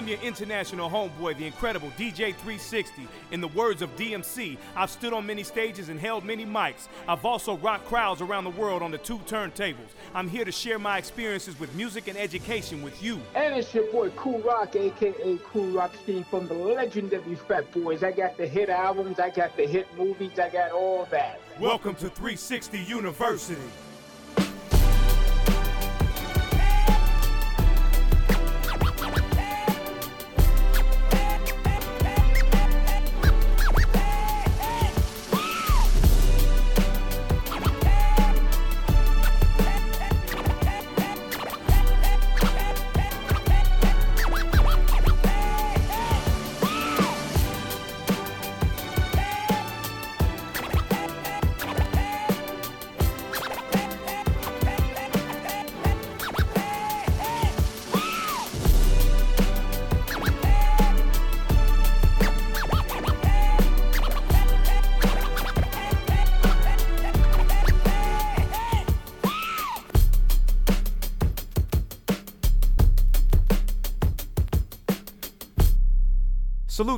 I'm your international homeboy, the incredible DJ 360. In the words of DMC, I've stood on many stages and held many mics. I've also rocked crowds around the world on the two turntables. I'm here to share my experiences with music and education with you. And it's your boy Kool Rock, aka Kool Rock Ski from the legendary Fat Boys. I got the hit albums, I got the hit movies, I got all that. Welcome to 360 University.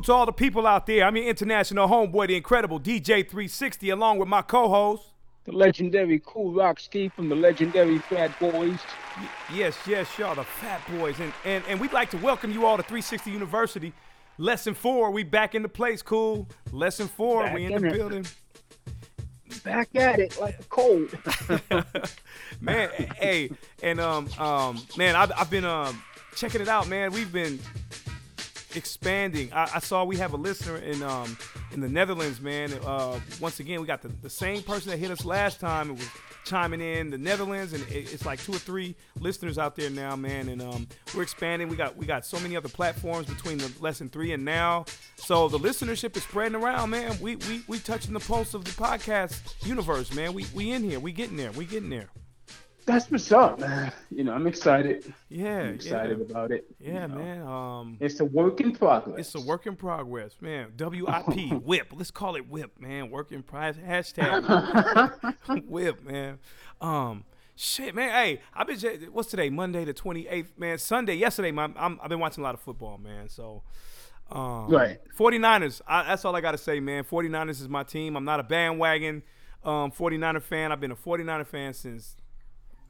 Salute to all the people out there. I'm your international homeboy, the incredible DJ 360, along with my co-host. The legendary Kool Rock Ski from the legendary Fat Boys. Yes, yes, y'all, the Fat Boys, and and and we'd like to welcome you all to 360 University. Lesson four, we back in the place, cool. Lesson four, Back we in, in the it. building. Back at it like a cold. man, hey, and um, um, man, I've, I've been um checking it out, man. We've been expanding. I, I saw we have a listener in um in the Netherlands, man. Uh, once again, we got the, the same person that hit us last time. It was chiming in the Netherlands, and it, it's like two or three listeners out there now, man. And um, we're expanding. We got we got so many other platforms between the lesson three and now. So the listenership is spreading around, man. We we we touching the pulse of the podcast universe, man. We we in here. We getting there. We getting there. That's what's up, man. You know, I'm excited. Yeah, I'm excited yeah. about it. you Yeah, know. man. Um, It's a work in progress. it's a work in progress, man. WIP, whip. Let's call it whip, man. Work in progress. Hashtag whip, man. Um, shit, man. Hey, I've been. What's today? Monday the twenty eighth, man. Sunday, yesterday, man. I'm, I've been watching a lot of football, man. So, um, Right. 49ers. I, that's all I gotta say, man. 49ers is my team. I'm not a bandwagon um 49er fan. I've been a 49er fan since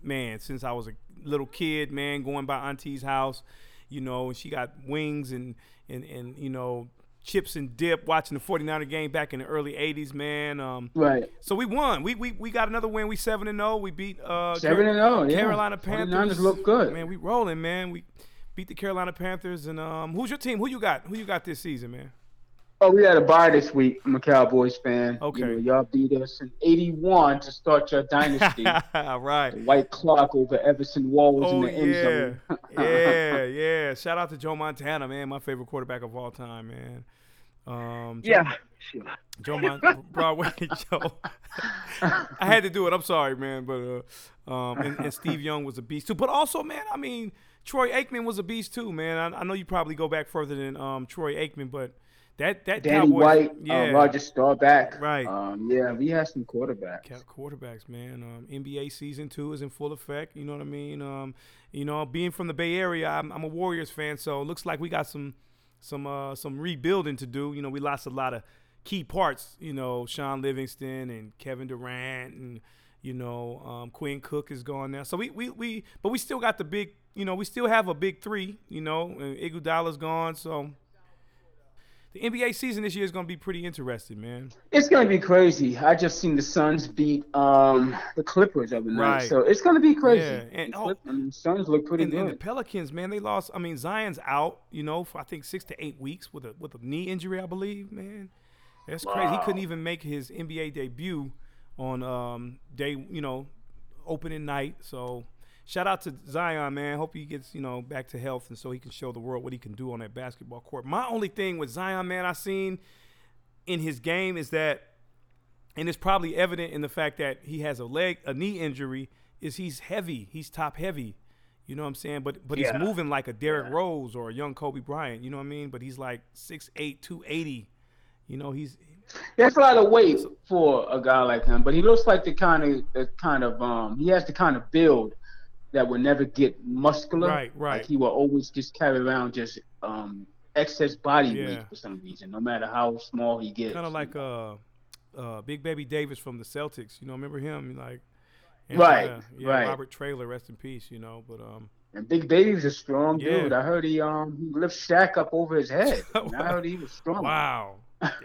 man, since I was a little kid, man, going by auntie's house, you know, and she got wings and and and you know, chips and dip watching the 49er game back in the early 80s, man. Um right. so we won. We we, we got another win. We 7 and 0. We beat uh Seven and zero. Yeah. Carolina 49ers Panthers. look good. Man, we rolling, man. We beat the Carolina Panthers and um who's your team? Who you got? Who you got this season, man? Oh, we had a bye this week. I'm a Cowboys fan. Okay. You know, y'all beat us in '81 to start your dynasty. All right. Dwight Clark over Everson Walls in Oh the end zone. yeah, yeah. Shout out to Joe Montana, man, my favorite quarterback of all time, man. Um, Joe, yeah. Joe Mon- Broadway Joe. I had to do it. I'm sorry, man, but uh, um, and, and Steve Young was a beast too. But also, man, I mean, Troy Aikman was a beast too, man. I, I know you probably go back further than um, Troy Aikman, but that that Danny Cowboys, White, yeah, uh, Roger Staubach. Right. Um, yeah, we had some quarterbacks. Quarterbacks, man. Um, NBA season two is in full effect. You know what I mean? Um, you know, being from the Bay Area, I'm, I'm a Warriors fan, so it looks like we got some some uh, some rebuilding to do. You know, we lost a lot of key parts. You know, Shaun Livingston and Kevin Durant, and you know, um, Quinn Cook is gone now. So we, we we but we still got the big. You know, we still have a big three. You know, and Iguodala's gone, so. The NBA season this year is going to be pretty interesting, man. It's gonna be crazy. I just seen the Suns beat um the Clippers the other night, Right. so it's gonna be crazy. Yeah, and- the, oh, I mean, Suns look pretty and, and the. Pelicans, man, they lost. I mean, Zion's out, you know, for I think six to eight weeks with a with a knee injury, I believe. Man, that's crazy. He couldn't even make his NBA debut on um day, you know, opening night. So, shout out to Zion, man. Hope he gets you know back to health and so he can show the world what he can do on that basketball court. My only thing with Zion, man, I seen in his game is that, and it's probably evident in the fact that he has a leg, a knee injury, is he's heavy. He's top heavy. You know what I'm saying? But but Yeah. he's moving like a Derrick Rose or a young Kobe Bryant. You know what I mean? But he's like 6'8", 280. You know, he's That's a lot of weight for a guy like him, but he looks like the kind of the kind of um he has the kind of build that would never get muscular. Right, right. Like he will always just carry around just um excess body Yeah. weight for some reason, no matter how small he gets. Kind of like uh, uh, Big Baby Davis from the Celtics. You know, remember him? Like, and, Right, uh, yeah, right. Robert Traylor, rest in peace. You know, but um, And Big Baby's a strong Yeah. dude. I heard he um he lifts Shaq up over his head. I heard he was strong. wow.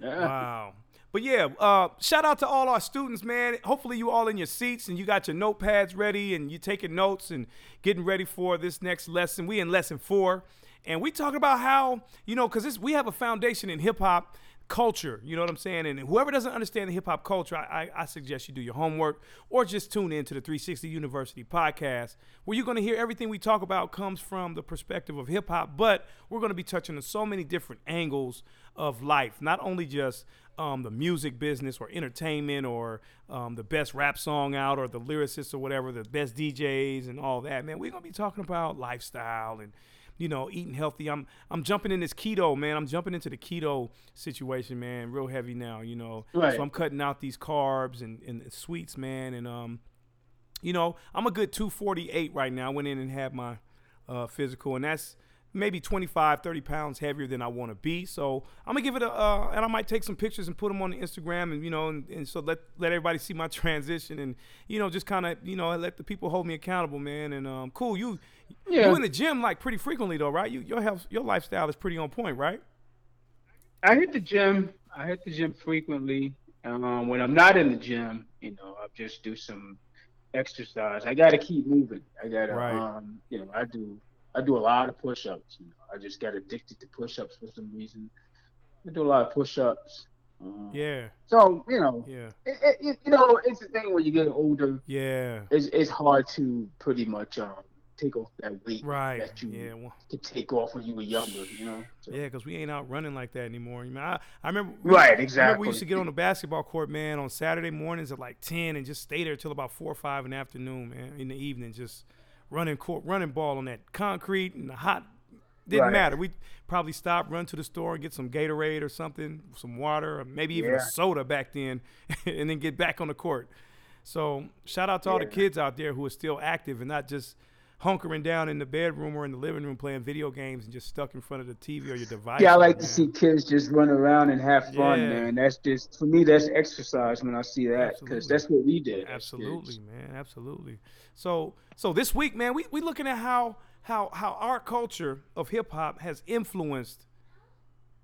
Wow. But yeah, uh, shout out to all our students, man. Hopefully you all in your seats and you got your notepads ready and you taking notes and getting ready for this next lesson. We in lesson four, and we talking about how you know because we have a foundation in hip hop culture. You know what I'm saying? And whoever doesn't understand the hip hop culture, I, I, I suggest you do your homework or just tune in to the 360 University podcast, where you're going to hear everything we talk about comes from the perspective of hip hop, but we're going to be touching on so many different angles of life, not only just um, the music business or entertainment or um, the best rap song out or the lyricists or whatever, the best DJs and all that. Man, we're gonna be talking about lifestyle and you know eating healthy. I'm I'm jumping in this keto, man. I'm jumping into the keto situation, man, real heavy now. You know, Right. so I'm cutting out these carbs and, and sweets, man, and um, you know, I'm a good 248 right now. I went in and had my uh, physical, and that's maybe 25, 30 pounds heavier than I want to be. So I'm gonna give it a, uh, and I might take some pictures and put them on the Instagram, and you know, and, and so let let everybody see my transition, and you know, just kind of you know let the people hold me accountable, man. And um, cool, you Yeah. you in the gym like pretty frequently though, right? You your health, your lifestyle is pretty on point, right? I hit the gym. I hit the gym frequently. Um, when I'm not in the gym, you know, I just do some exercise. I got to keep moving. I got to, Right. um, you know, I do. I do a lot of push-ups. You know, I just got addicted to push-ups for some reason. I do a lot of push-ups. Um, Yeah, So you know, yeah, it, it, it- you know, it's the thing when you get older. yeah. It's it's hard to pretty much um take off that weight Right. that you Yeah. Well, could take off when you were younger. You know. So- Yeah, because we ain't out running like that anymore. You know, I, I remember. Right, I remember exactly. we used to get on the basketball court, man, on Saturday mornings at like ten, and just stay there till about four or five in the afternoon, man. In the evening, just running court, running ball on that concrete and the hot. Didn't Right. matter. We probably stop, run to the store, and get some Gatorade or something, some water, or maybe even a soda back then, and then get back on the court. So shout out to all the kids out there who are still active and not just hunkering down in the bedroom or in the living room playing video games and just stuck in front of the TV or your device. Yeah, I like to see kids just run around and have fun, Yeah. man. That's just for me. That's exercise when I see that because that's what we did. Absolutely, man. Absolutely. So so this week, man, we we looking at how how how our culture of hip hop has influenced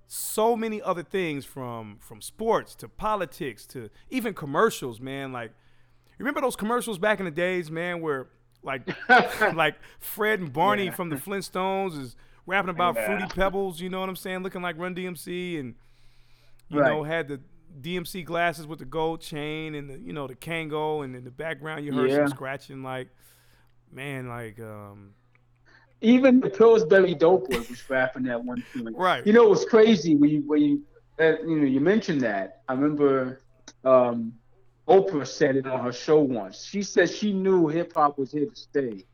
so many other things from from sports to politics to even commercials, man. Like remember those commercials back in the days, man, where like like Fred and Barney Yeah. from the Flintstones is rapping about Yeah. fruity pebbles, you know what I'm saying, looking like Run DMC and you Right. know, had the DMC glasses with the gold chain and the you know the Kango, and in the background you heard Yeah. some scratching. Like, man, like, um, Even the Pillsbury Dope Boy was rapping that one right, You know, it was crazy when you when you uh, you know you mentioned that. I remember um, Oprah said it on her show once. She said she knew hip hop was here to stay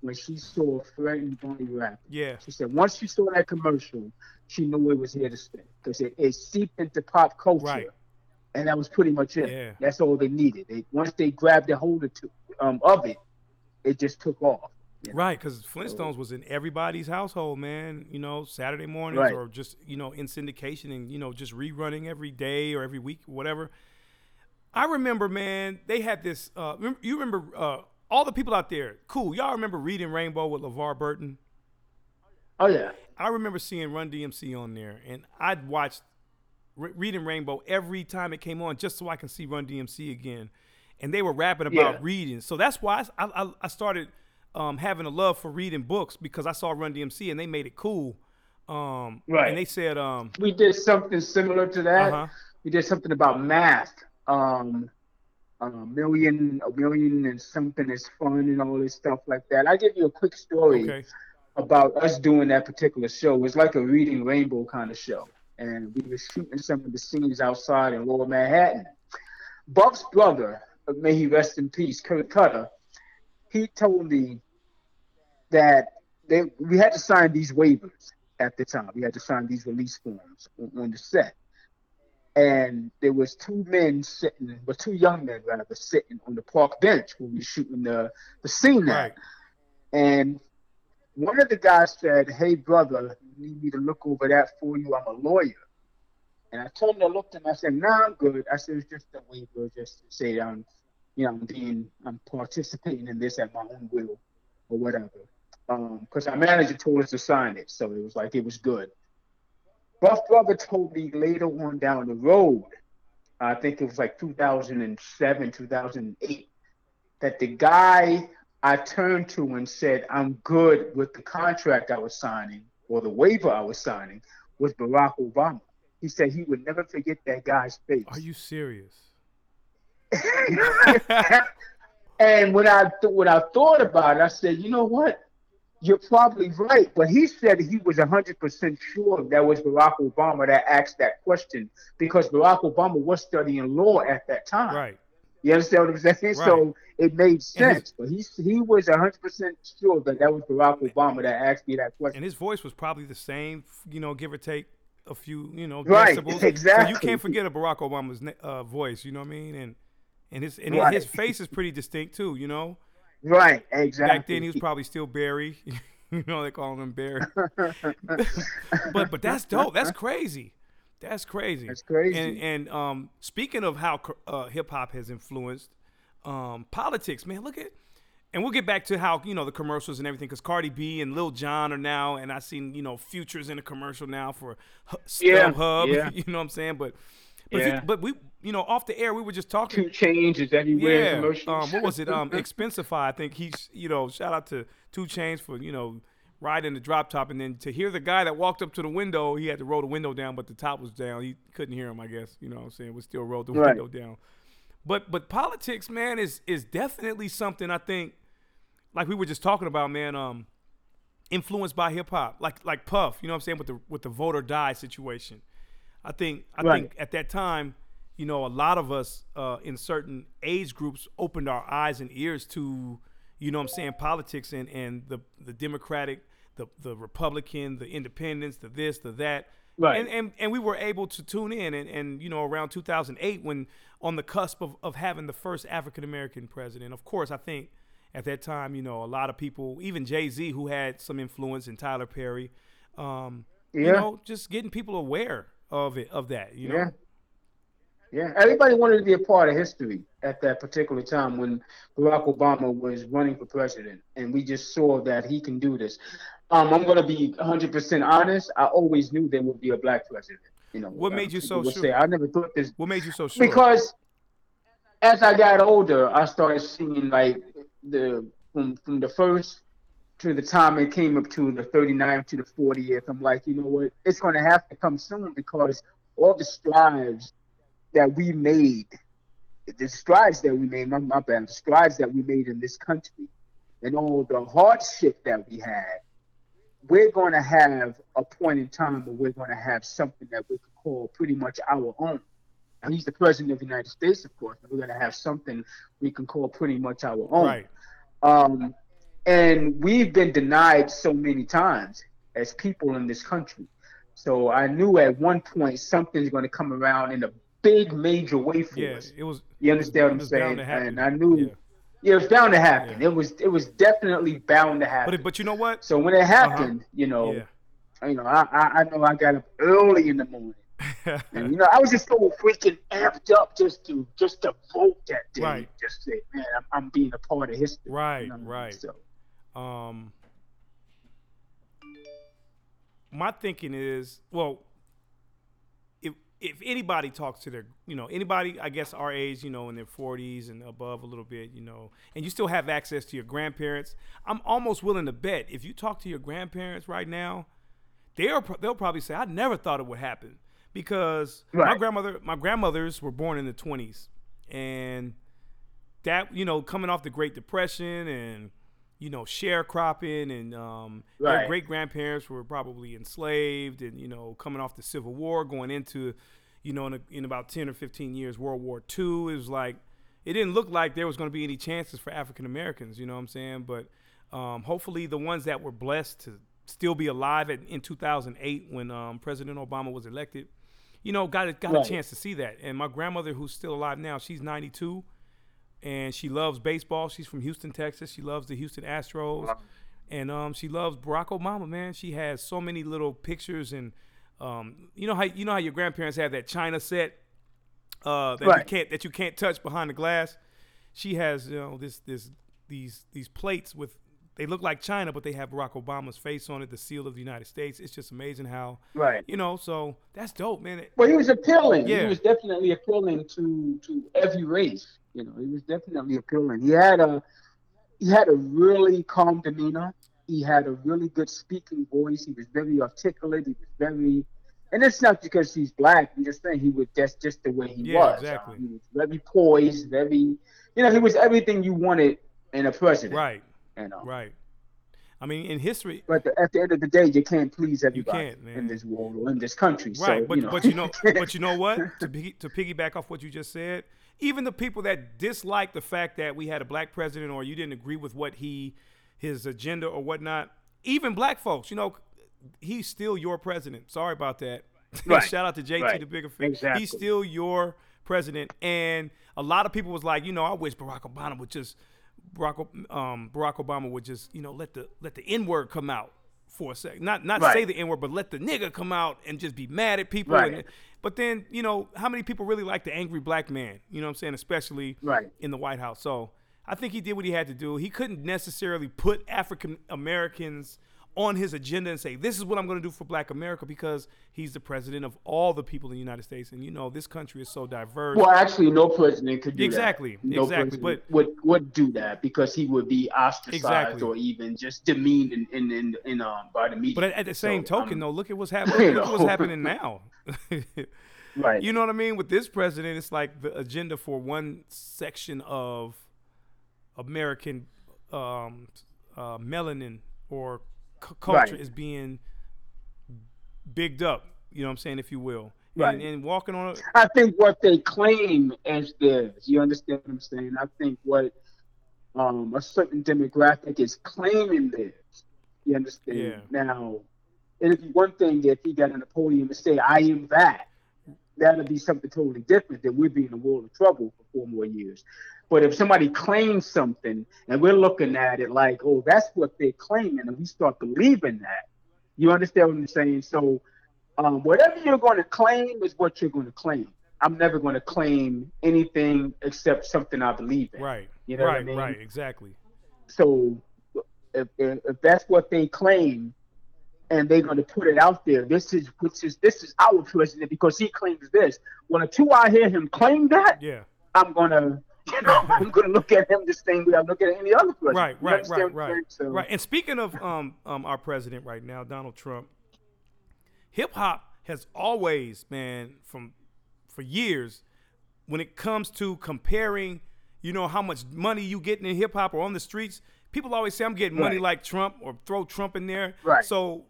when she saw Fred and rapping. yeah, She said once she saw that commercial, she knew it was here to stay because it, it seeped into pop culture, Right. and that was pretty much it. Yeah. That's all they needed. They, once they grabbed a hold of, to, um, of it, it just took off. you know? right. Because Flintstones was in everybody's household, man. You know, Saturday mornings Right. or just you know in syndication and you know just rerunning every day or every week, whatever. I remember, man, they had this. Uh, you remember uh, all the people out there? Cool. Y'all remember reading Rainbow with LeVar Burton? Oh yeah, I remember seeing Run DMC on there, and I'd watched Re- Reading Rainbow every time it came on just so I can see Run DMC again. And they were rapping about Yeah. reading, so that's why I, I, I started um, having a love for reading books because I saw Run DMC and they made it cool. Um, Right. And they said, um, we did something similar to that. uh-huh, We did something about math. Um, a million, a million and something is fun and all this stuff like that. I'll give you a quick story. okay, about us doing that particular show. It was like a reading rainbow kind of show. And we were shooting some of the scenes outside in Lower Manhattan. Buff's brother, may he rest in peace, Kurt Cutter, he told me that they, we had to sign these waivers at the time. We had to sign these release forms on, on the set. And there was two men sitting, but two young men rather, sitting on the park bench when we were shooting the the scene at. Right. And one of the guys said, "Hey, brother, you need me to look over that for you? I'm a lawyer." And I told him to look at him. I said, "Nah, I'm good." I said, "It's just a waiver, just to say that I'm, you know, I'm being, I'm participating in this at my own will, or whatever." Um, because our manager told us to sign it, so it was like it was good. Buff Brother told me later on down the road, I think it was like 2007, 2008, that the guy I turned to and said, I'm good with the contract I was signing or the waiver I was signing was Barack Obama. He said he would never forget that guy's face. Are you serious? and when I th- when I thought about it, I said, you know what? You're probably right. But he said he was 100% sure that was Barack Obama that asked that question because Barack Obama was studying law at that time. Right. You understand what I'm saying? Right. So it made sense. but he he was 100% sure that that was Barack Obama that asked me that question. And his voice was probably the same, you know, give or take a few, you know, Right, decibels. So exactly. you can't forget a Barack Obama's uh, voice. You know what I mean? And and his and Right. his face is pretty distinct too. You know. Right, exactly. Back then he was probably still Barry. you know they call him Barry. but but that's dope. That's crazy. That's crazy. That's crazy. And and um, speaking of how uh, hip hop has influenced um, politics, man, look at. And we'll get back to how you know the commercials and everything, because Cardi B and Lil Jon are now, and I seen you know futures in a commercial now for Hu- Yeah, StubHub. yeah. You know what I'm saying? But but, if you- Yeah. but we you know off the air we were just talking. 2 Chainz everywhere. Yeah. Um, what was it? Um, Expensify. I think he's, you know, shout out to 2 Chainz for, you know, riding the drop top. And then to hear the guy that walked up to the window, he had to roll the window down, but the top was down. He couldn't hear him, I guess. You know what I'm saying? We still rolled the Right. window down. But but politics, man, is is definitely something I think, like we were just talking about, man. Um, influenced by hip hop, like like Puff. You know what I'm saying with the with the vote or die situation. I think I Right. think at that time, you know, a lot of us uh, in certain age groups opened our eyes and ears to, you know, what I'm saying politics and and the the Democratic, the the Republican, the Independents, the this, the that. Right. And, and and we were able to tune in and, and you know around 2008 when on the cusp of, of having the first African American president. Of course, I think at that time, you know, a lot of people, even Jay Z, who had some influence, and Tyler Perry, um, you Yeah. know, just getting people aware of it, of that, you know. Yeah. Yeah, everybody wanted to be a part of history at that particular time when Barack Obama was running for president, and we just saw that he can do this. Um, I'm going to be 100% honest. I always knew there would be a black president. You know, What made you so sure? Say, I never thought this What made you so sure? because as I got older, I started seeing like the from from the first to the time it came up to the 39th to the 40th. I'm like, you know what? It's going to have to come soon because all the strides that we made, the strides that we made, my, my bad, the strides that we made in this country, and all the hardship that we had, we're going to have a point in time where we're going to have something that we could call pretty much our own. And he's the president of the United States, of course. But we're going to have something we can call pretty much our own. right. Um, and we've been denied so many times as people in this country. So I knew at one point something's going to come around in a big, major way for Yeah, us. it was. You understand what I'm saying? And I knew Yeah. yeah. it was bound to happen. Yeah. It was it was definitely bound to happen. But but you know what? so when it uh-huh. happened, you know, Yeah. you know, I, I I know I got up early in the morning. And you know, I was just so freaking amped up just to just to vote that day. Right. Just say, man, I'm, I'm being a part of history. Right, You know what I mean? right. So um, my thinking is, well, if if anybody talks to their, you know, anybody, I guess our age, you know, in their forties and above a little bit, you know, and you still have access to your grandparents, I'm almost willing to bet if you talk to your grandparents right now, they are they'll probably say, I never thought it would happen. Because my grandmother, my grandmothers were born in the 20s, and that you know coming off the Great Depression and you know sharecropping and um, their great grandparents were probably enslaved and you know coming off the Civil War going into you know in, a, in about 10 or 15 years World War II it was like it didn't look like there was going to be any chances for African Americans you know what I'm saying but um, hopefully the ones that were blessed to still be alive at, in 2008 when um, President Obama was elected you know, got a, got Right. a chance to see that. And my grandmother, who's still alive now, she's 92, and she loves baseball. She's from Houston, Texas. She loves the Houston Astros, and um, she loves Barack Obama. Man, she has so many little pictures, and um, you know how you know how your grandparents have that china set uh, that you can't that you can't touch behind the glass. She has you know this this these these plates with they look like china, but they have Barack Obama's face on it, the seal of the United States. It's just amazing how Right. you know. So that's dope, man. It- Well, he was appealing. Yeah. He was definitely appealing to to every race. You know, he was definitely appealing. He had a he had a really calm demeanor. He had a really good speaking voice. He was very articulate. He was very, and it's not because he's black. I'm just saying he was that's just the way he Yeah, was. exactly. Um, he was very poised, very, you know, he was everything you wanted in a president. Right, You know. right. I mean, in history, But the, at the end of the day, you can't please everybody can't, in this world or in this country. right? so, but you know. but you know, but you know what? To piggy, to piggyback off what you just said, even the people that dislike the fact that we had a black president or you didn't agree with what he his agenda or whatnot, even black folks, you know, he's still your president. Sorry about that. Right, Shout out to JT right, the bigger fish. exactly. He's still your president, and a lot of people was like, you know, I wish Barack Obama would just Barack um, Barack Obama would just you know let the let the N word come out for a sec. Not not Right. say the N word, but let the nigga come out and just be mad at people. Right. And, but then you know how many people really like the angry black man? You know what I'm saying? Especially Right. in the White House. So I think he did what he had to do. He couldn't necessarily put African Americans on his agenda and say this is what I'm going to do for Black America because he's the president of all the people in the United States. And you know this country is so diverse. Well, actually, no president could do Exactly, that. No exactly, president would would do that because he would be ostracized Exactly. or even just demeaned in in, in, in um by the media. But at, at the same So, token, um, though, look at what's happening. Look at what's happening now. right? You know what I mean? With this president, it's like the agenda for one section of American um, uh, melanin or c- culture Right. is being bigged up. You know what I'm saying, if you will. Right. And, and walking on. A, I think what they claim as theirs. You understand what I'm saying? I think what um, a certain demographic is claiming theirs. You understand? Yeah. Now, it'd be one thing if he got on the podium and say, "I am that." That'd be something totally different. Then we'd be in a world of trouble for four more years. But if somebody claims something and we're looking at it like, "Oh, that's what they're claiming," and we start believing that, you understand what I'm saying? So um, whatever you're going to claim is what you're going to claim. I'm never going to claim anything except something I believe in. right. You know what I mean? Right. Exactly. So if, if, if that's what they claim and they're going to put it out there, this is which is this is our president because he claims this. When a two I hear him claim that, Yeah. I'm gonna you know I'm gonna look at him the same way I look at any other president. Right. Right. Right. Right. So, Right. And speaking of um, um, our president right now, Donald Trump, hip hop has always, man, from for years, when it comes to comparing, you know, how much money you getting in hip hop or on the streets, people always say I'm getting money Right. like Trump or throw Trump in there. Right. So,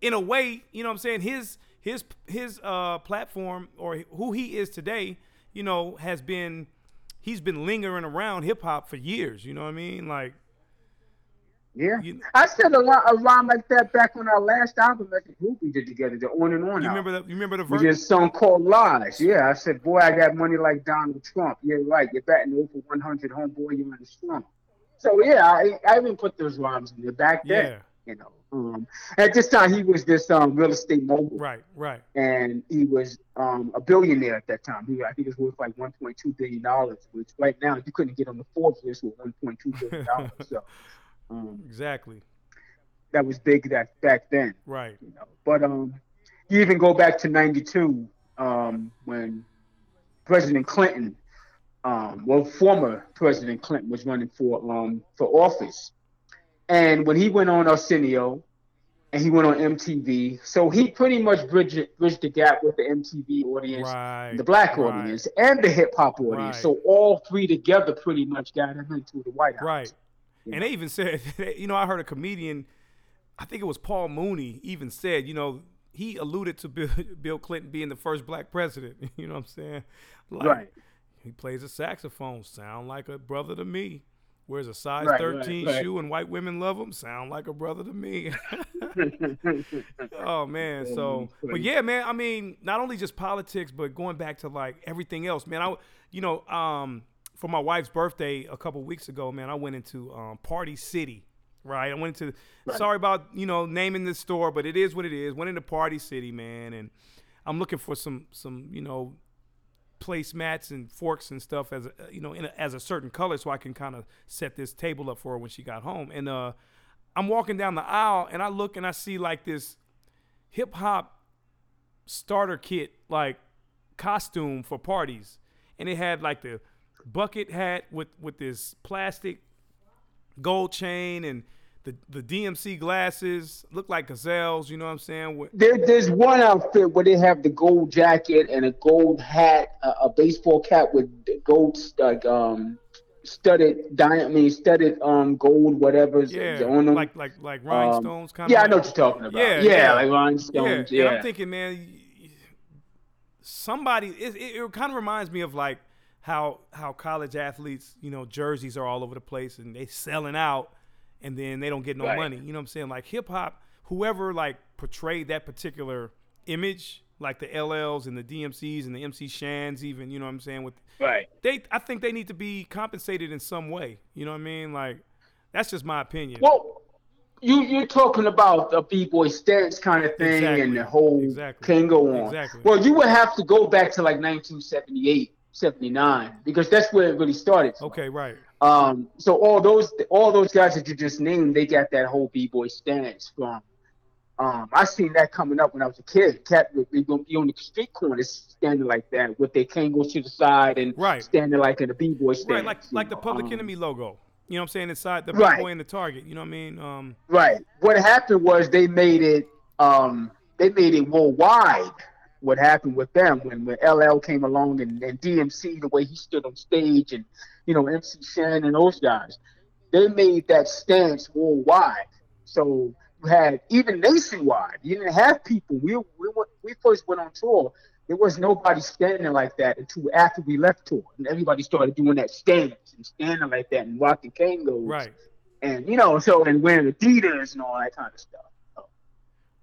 in a way, you know, what I'm saying his his his uh, platform or who he is today, you know, has been he's been lingering around hip hop for years. You know what I mean? Like, yeah. you, I said a, lot, a rhyme like that back on our last album as a group we did together, the On and On you album. remember that? you remember the We verse? did a song called Lies. Yeah, I said, boy, I got money like Donald Trump. Yeah, right. You're batting over 100, homeboy. You're in the slump. So yeah, I, I even put those rhymes in there back then. Yeah. You know, um, at this time he was this um, real estate mogul, Right, right. and he was um, a billionaire at that time. He, I think it was worth like 1.2 billion dollars, which right now you couldn't get on the Forbes list with 1.2 billion dollars. so um, Exactly. that was big that back then. Right. you know. But um, you even go back to '92 um, when President Clinton, um, well, former President Clinton was running for um, for office, and when he went on Arsenio, and he went on MTV, so he pretty much bridged bridged the gap with the MTV audience. Right. The black right, audience and the hip hop audience, Right. so all three together pretty much got him into the White House. Right. And they even said, you know, I heard a comedian, I think it was Paul Mooney, even said, you know, he alluded to Bill, Bill Clinton being the first black president. You know what I'm saying? Like, Right. He plays a saxophone, sound like a brother to me. Wears a size Right, 13 right, right. shoe and white women love him. Sound like a brother to me. oh man, so but yeah, man. I mean, not only just politics, but going back to like everything else, man. I, you know, um, for my wife's birthday a couple weeks ago, man, I went into um, Party City. Right, I went into. Sorry about you know naming this store, but it is what it is. Went into Party City, man, and I'm looking for some some you know placemats and forks and stuff as a, you know a, as a certain color so I can kind of set this table up for her when she got home. And uh, I'm walking down the aisle and I look and I see like this hip hop starter kit like costume for parties, and it had like the bucket hat with with this plastic gold chain and the the DMC glasses look like gazelles. You know what I'm saying? There, there's one outfit where they have the gold jacket and a gold hat, a, a baseball cap with gold like um studded diamond, I mean studded um gold whatever's yeah, on them. like like like rhinestones kind of. Um, yeah, I know what you're talking about. Yeah, Yeah, yeah. like rhinestones. Yeah, and I'm thinking, man, somebody. It, it, it kind of reminds me of like how how college athletes, you know, jerseys are all over the place and they selling out, and then they don't get no Right. money. You know what I'm saying? Like hip hop, whoever like portrayed that particular image, like the LLs and the DMCs and the MC Shans, even you know what I'm saying with right. they. I think they need to be compensated in some way. You know what I mean? Like that's just my opinion. Well, you you're talking about the b boy stance kind of thing Exactly. and the whole Exactly. can go on. Exactly. Well, you would have to go back to like 1978, 79 because that's where it really started. okay, right. Um, so all those all those guys that you just named, they got that whole b boy stance from. Um, I seen that coming up when I was a kid. Cat would be be on the street corners standing like that with their kangos to the side and Right. standing like in a b boy stance. Right, like like the Public um, Enemy logo. You know what I'm saying? Inside the Right. boy and the target. You know what I mean? Um, Right. What happened was they made it um they made it worldwide. What happened with them when, when LL came along and, and DMC the way he stood on stage and you know MC Shan and those guys, they made that stance worldwide. So you had even nationwide. You didn't have people. We we went, we first went on tour. There was nobody standing like that until after we left tour, and everybody started doing that stance and standing like that and rocking kangos right. and you know, so and wearing Adidas and all that kind of stuff. So,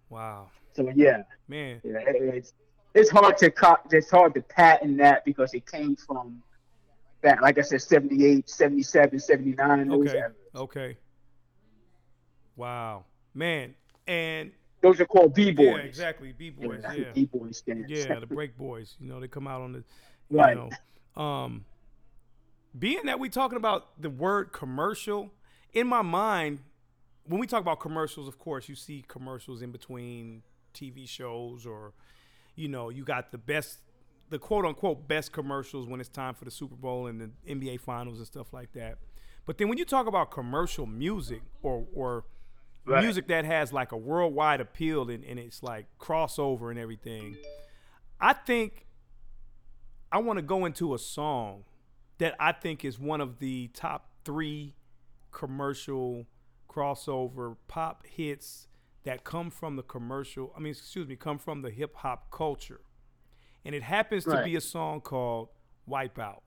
Wow. so yeah, Man. yeah, it- it's it's hard to it's hard to patent that because it came from that, like I said, 78, 77, 79. Okay. Okay. Wow. Man. And those are called b boys. yeah, exactly. B boys. Yeah. b boy stands. Yeah, the break boys. You know, they come out on the you Right. know. Um being that we talking about the word commercial, in my mind, when we talk about commercials, of course, you see commercials in between TV shows or you know, you got the best the quote unquote best commercials when it's time for the Super Bowl and the NBA finals and stuff like that. But then when you talk about commercial music or or Right. music that has like a worldwide appeal and, and it's like crossover and everything, I think I want to go into a song that I think is one of the top three commercial crossover pop hits that come from the commercial, I mean, excuse me, come from the hip hop culture. And it happens to be a song called Wipeout.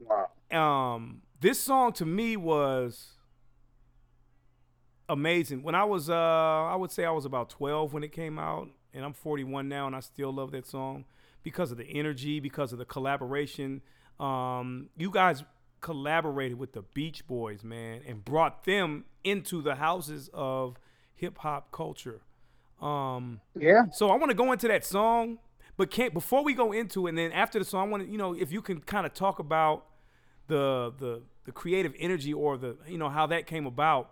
Wow. Um, this song to me was amazing. When I was, uh, I would say I was about 12 when it came out, and I'm 41 now, and I still love that song because of the energy, because of the collaboration. Um, you guys collaborated with the Beach Boys, man, and brought them into the houses of hip hop culture. Um, Yeah. so I want to go into that song, but can't before we go into it, and then after the song, I want to, you know, if you can kind of talk about the the the creative energy or the you know how that came about.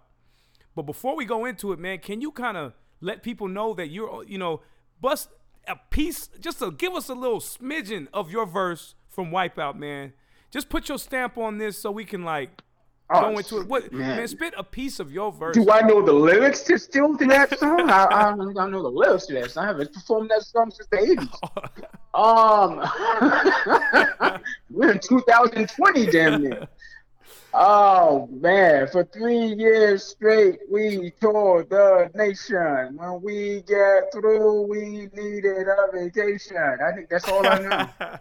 But before we go into it, man, can you kind of let people know that you're uh, you know bust a piece, just to give us a little smidgen of your verse from Wipeout, man. Just put your stamp on this so we can like Oh, go into it. What man. man, spit a piece of your verse. Do I know the lyrics to still to that song? I, I, don't, I don't know the lyrics to that song. I haven't performed that song since the 80s. Um, we're in 2020, damn near. Oh man, for three years straight, we toured the nation. When we get through, we needed a vacation. I think that's all I know.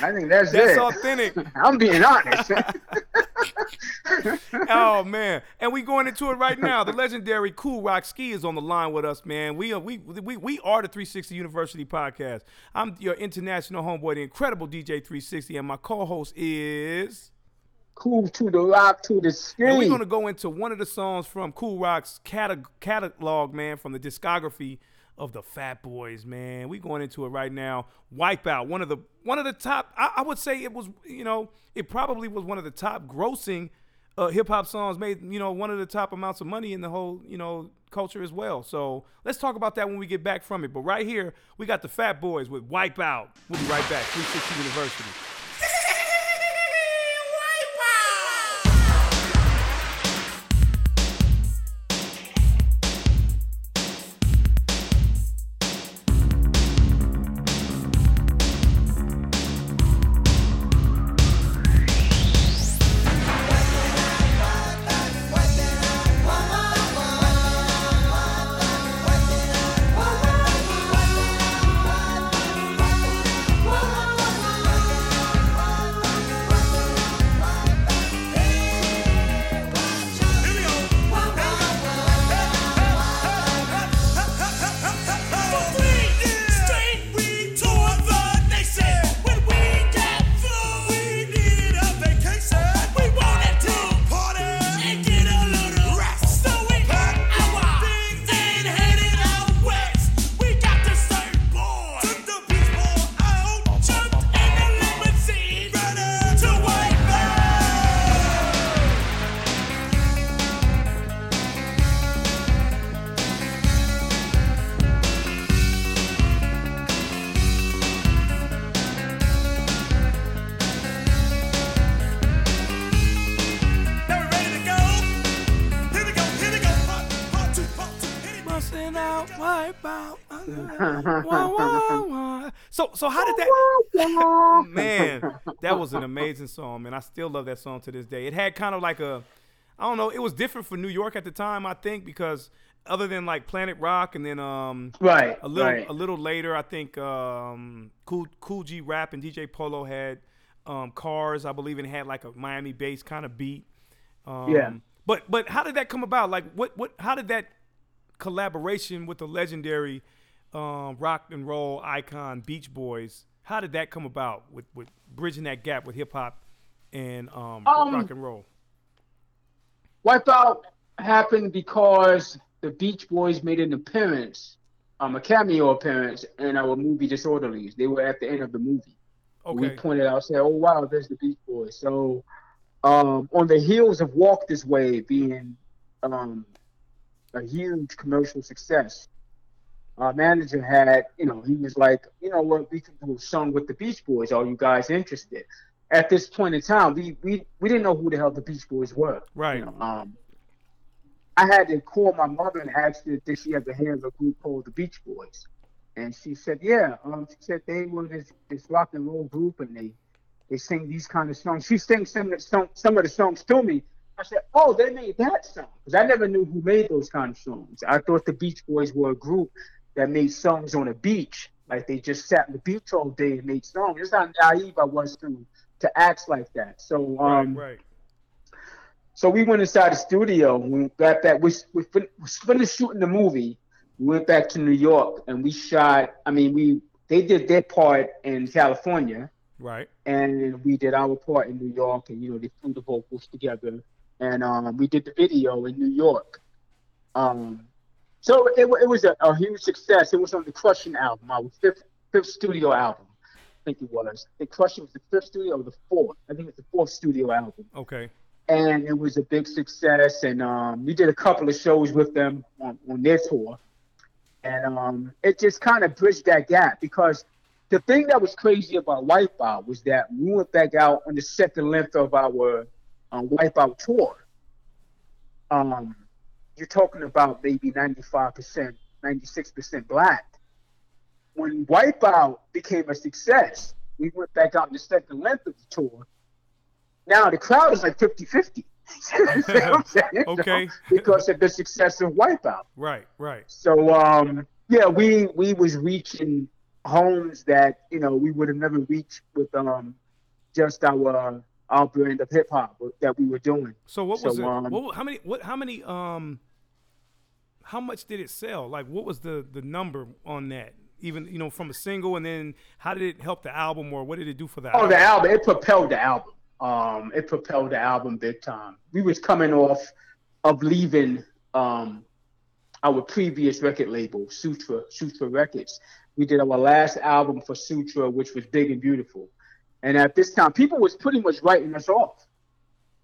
I think that's, That's it. authentic. I'm being honest. oh man, and we going into it right now. The legendary Kool Rock Ski is on the line with us, man. We are we we we are the 360 University podcast. I'm your international homeboy, the incredible DJ 360, and my co-host is. Cool to the rock to the And we're gonna go into one of the songs from Kool Rock's cata- catalog, man, from the discography of the Fat Boys, man. We going into it right now. Wipeout, one of the one of the top. I, I would say it was, you know, it probably was one of the top grossing uh, hip hop songs. Made you know one of the top amounts of money in the whole you know culture as well. So let's talk about that when we get back from it. But right here, we got the Fat Boys with Wipeout. We'll be right back. 360 University. Wah, wah, wah. So so how did that? man, that was an amazing song, man. I still love that song to this day. It had kind of like a, I don't know, it was different for New York at the time, I think, because other than like Planet Rock and then um right, a little right. a little later, I think um Cool Kool G Rap and DJ Polo had um Cars, I believe, and had like a Miami bass kind of beat. Um, Yeah. But but how did that come about? Like what what how did that collaboration with the legendary um, rock and roll icon Beach Boys. How did that come about with, with bridging that gap with hip hop and um, Um, rock and roll? Wipeout happened because the Beach Boys made an appearance, um, a cameo appearance in our movie Disorderlies. They were at the end of the movie. We pointed out, said, "Oh wow, there's the Beach Boys." So, um, on the heels of Walk This Way being um, a huge commercial success, our manager had, you know, he was like, "You know what? We can do a song with the Beach Boys. Are you guys interested?" At this point in time, we we, we didn't know who the hell the Beach Boys were. Right. You know, um, I had to call my mother and ask her did she ever hear of a group called the Beach Boys, and she said, yeah. Um, she said they were this this rock and roll group, and they they sing these kind of songs. She sang some of the song, some of the songs to me. I said, oh, they made that song because I never knew who made those kind of songs. I thought the Beach Boys were a group that made songs on a beach, like they just sat on the beach all day and made songs. That's how naive I was to to act like that. So um, right, right. so we went inside the studio. We got back. We we fin- we finished shooting the movie. We went back to New York and we shot. I mean, we they did their part in California, Right. and we did our part in New York. And you know, they threw the vocals together, and um, we did the video in New York. Um, so it, it was a, a huge success. It was on the Crushing album, our fifth fifth studio album. I think it was. Think Crushing was the fifth studio, or the fourth. I think it's the fourth studio album Okay. and it was a big success. And um, we did a couple of shows with them on, on their tour, and um, it just kind of bridged that gap because the thing that was crazy about Wipeout was that we went back out on the second length of our um, Wipeout tour. Um, you're talking about maybe 95%, 96% black. When Wipeout became a success, we went back out on the second length of the tour Now the crowd is like 50-50. okay. because of the success of Wipeout. Right, right. So um, yeah, we we was reaching homes that you know we would have never reached with um just our our brand of hip hop that we were doing. So what was so, it? Um, what, how many? What? How many? Um, how much did it sell? Like, what was the the number on that? Even you know from a single, and then how did it help the album, or what did it do for the? Oh, album? the album! It propelled the album. Um, it propelled the album big time. We was coming off of leaving um our previous record label, Sutra Sutra Records. We did our last album for Sutra, which was big and beautiful. And at this time, people was pretty much writing us off.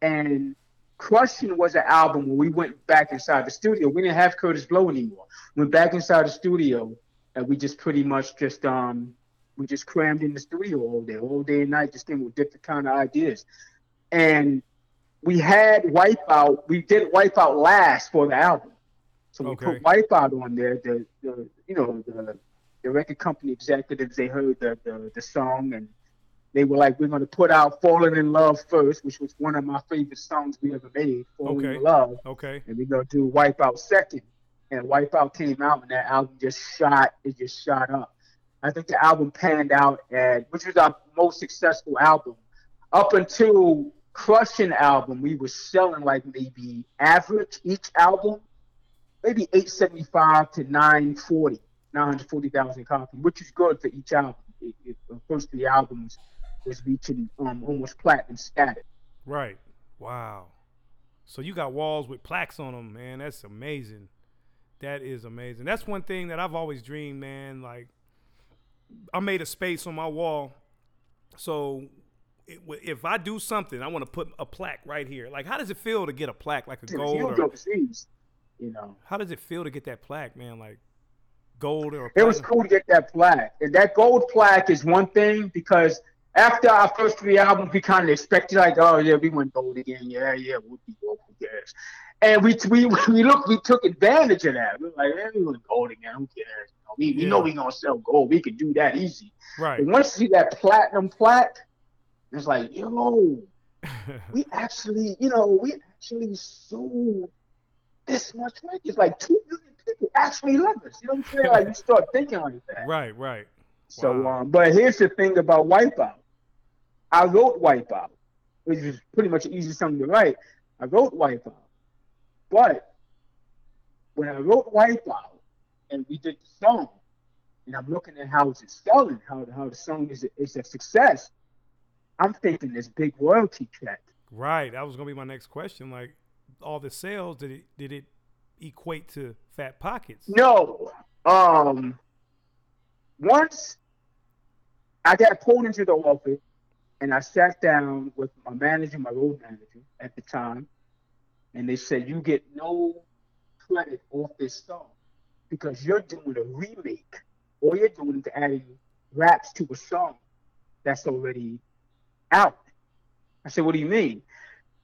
And Crushin' was an album when we went back inside the studio. We didn't have Kurtis Blow anymore. Went back inside the studio, and we just pretty much just um we just crammed in the studio all day, all day and night, just came with different kind of ideas. And we had Wipeout. We did Wipeout last for the album, so we okay. put Wipeout on there. The, the you know the the record company executives they heard the the, the song and they were like, we're going to put out "Falling in Love" first, which was one of my favorite songs we ever made. "Falling okay. in Love." Okay. And we're going to do "Wipeout" second. And "Wipeout" came out, and that album just shot. It just shot up. I think the album panned out, and which was our most successful album up until Crushin' album. We were selling like maybe average each album, maybe 875 to 940, 940,000 copies, which is good for each album. It, it, the first three albums was reaching um, almost platinum status. Right. Wow. So you got walls with plaques on them, man. That's amazing. That is amazing. That's one thing that I've always dreamed, man. Like, I made a space on my wall. So if I do something, I want to put a plaque right here. Like, how does it feel to get a plaque, like a gold? Or, overseas, you know. How does it feel to get that plaque, man? Like, gold or? It was cool to get that plaque. And that gold plaque is one thing because after our first three albums, we kind of expected like, oh yeah, we went gold again. Yeah, yeah, we'll be gold. Who cares? And we we we look, we took advantage of that. We are like, yeah, we went gold again. Who cares? You know, we, we yeah. know we gonna sell gold. We can do that easy. Right. Once you see that platinum plaque, it's like, yo, we actually, you know, we actually sold this much records. It's like two million people actually love us. You know what I'm saying? Like you start thinking like that. Right, right. So, wow. um, but here's the thing about Wipeout. I wrote Wipeout, which is pretty much an easy song to write. I wrote Wipeout, but when I wrote Wipeout and we did the song, and I'm looking at how it's selling, how how the song is a, is a success. I'm thinking this big royalty check. Right. That was gonna be my next question. Like all the sales, did it did it equate to fat pockets? No. Um once I got pulled into the office and I sat down with my manager, my road manager at the time, and they said, You get no credit off this song because you're doing a remake. All you're doing is adding raps to a song that's already out. I said, What do you mean?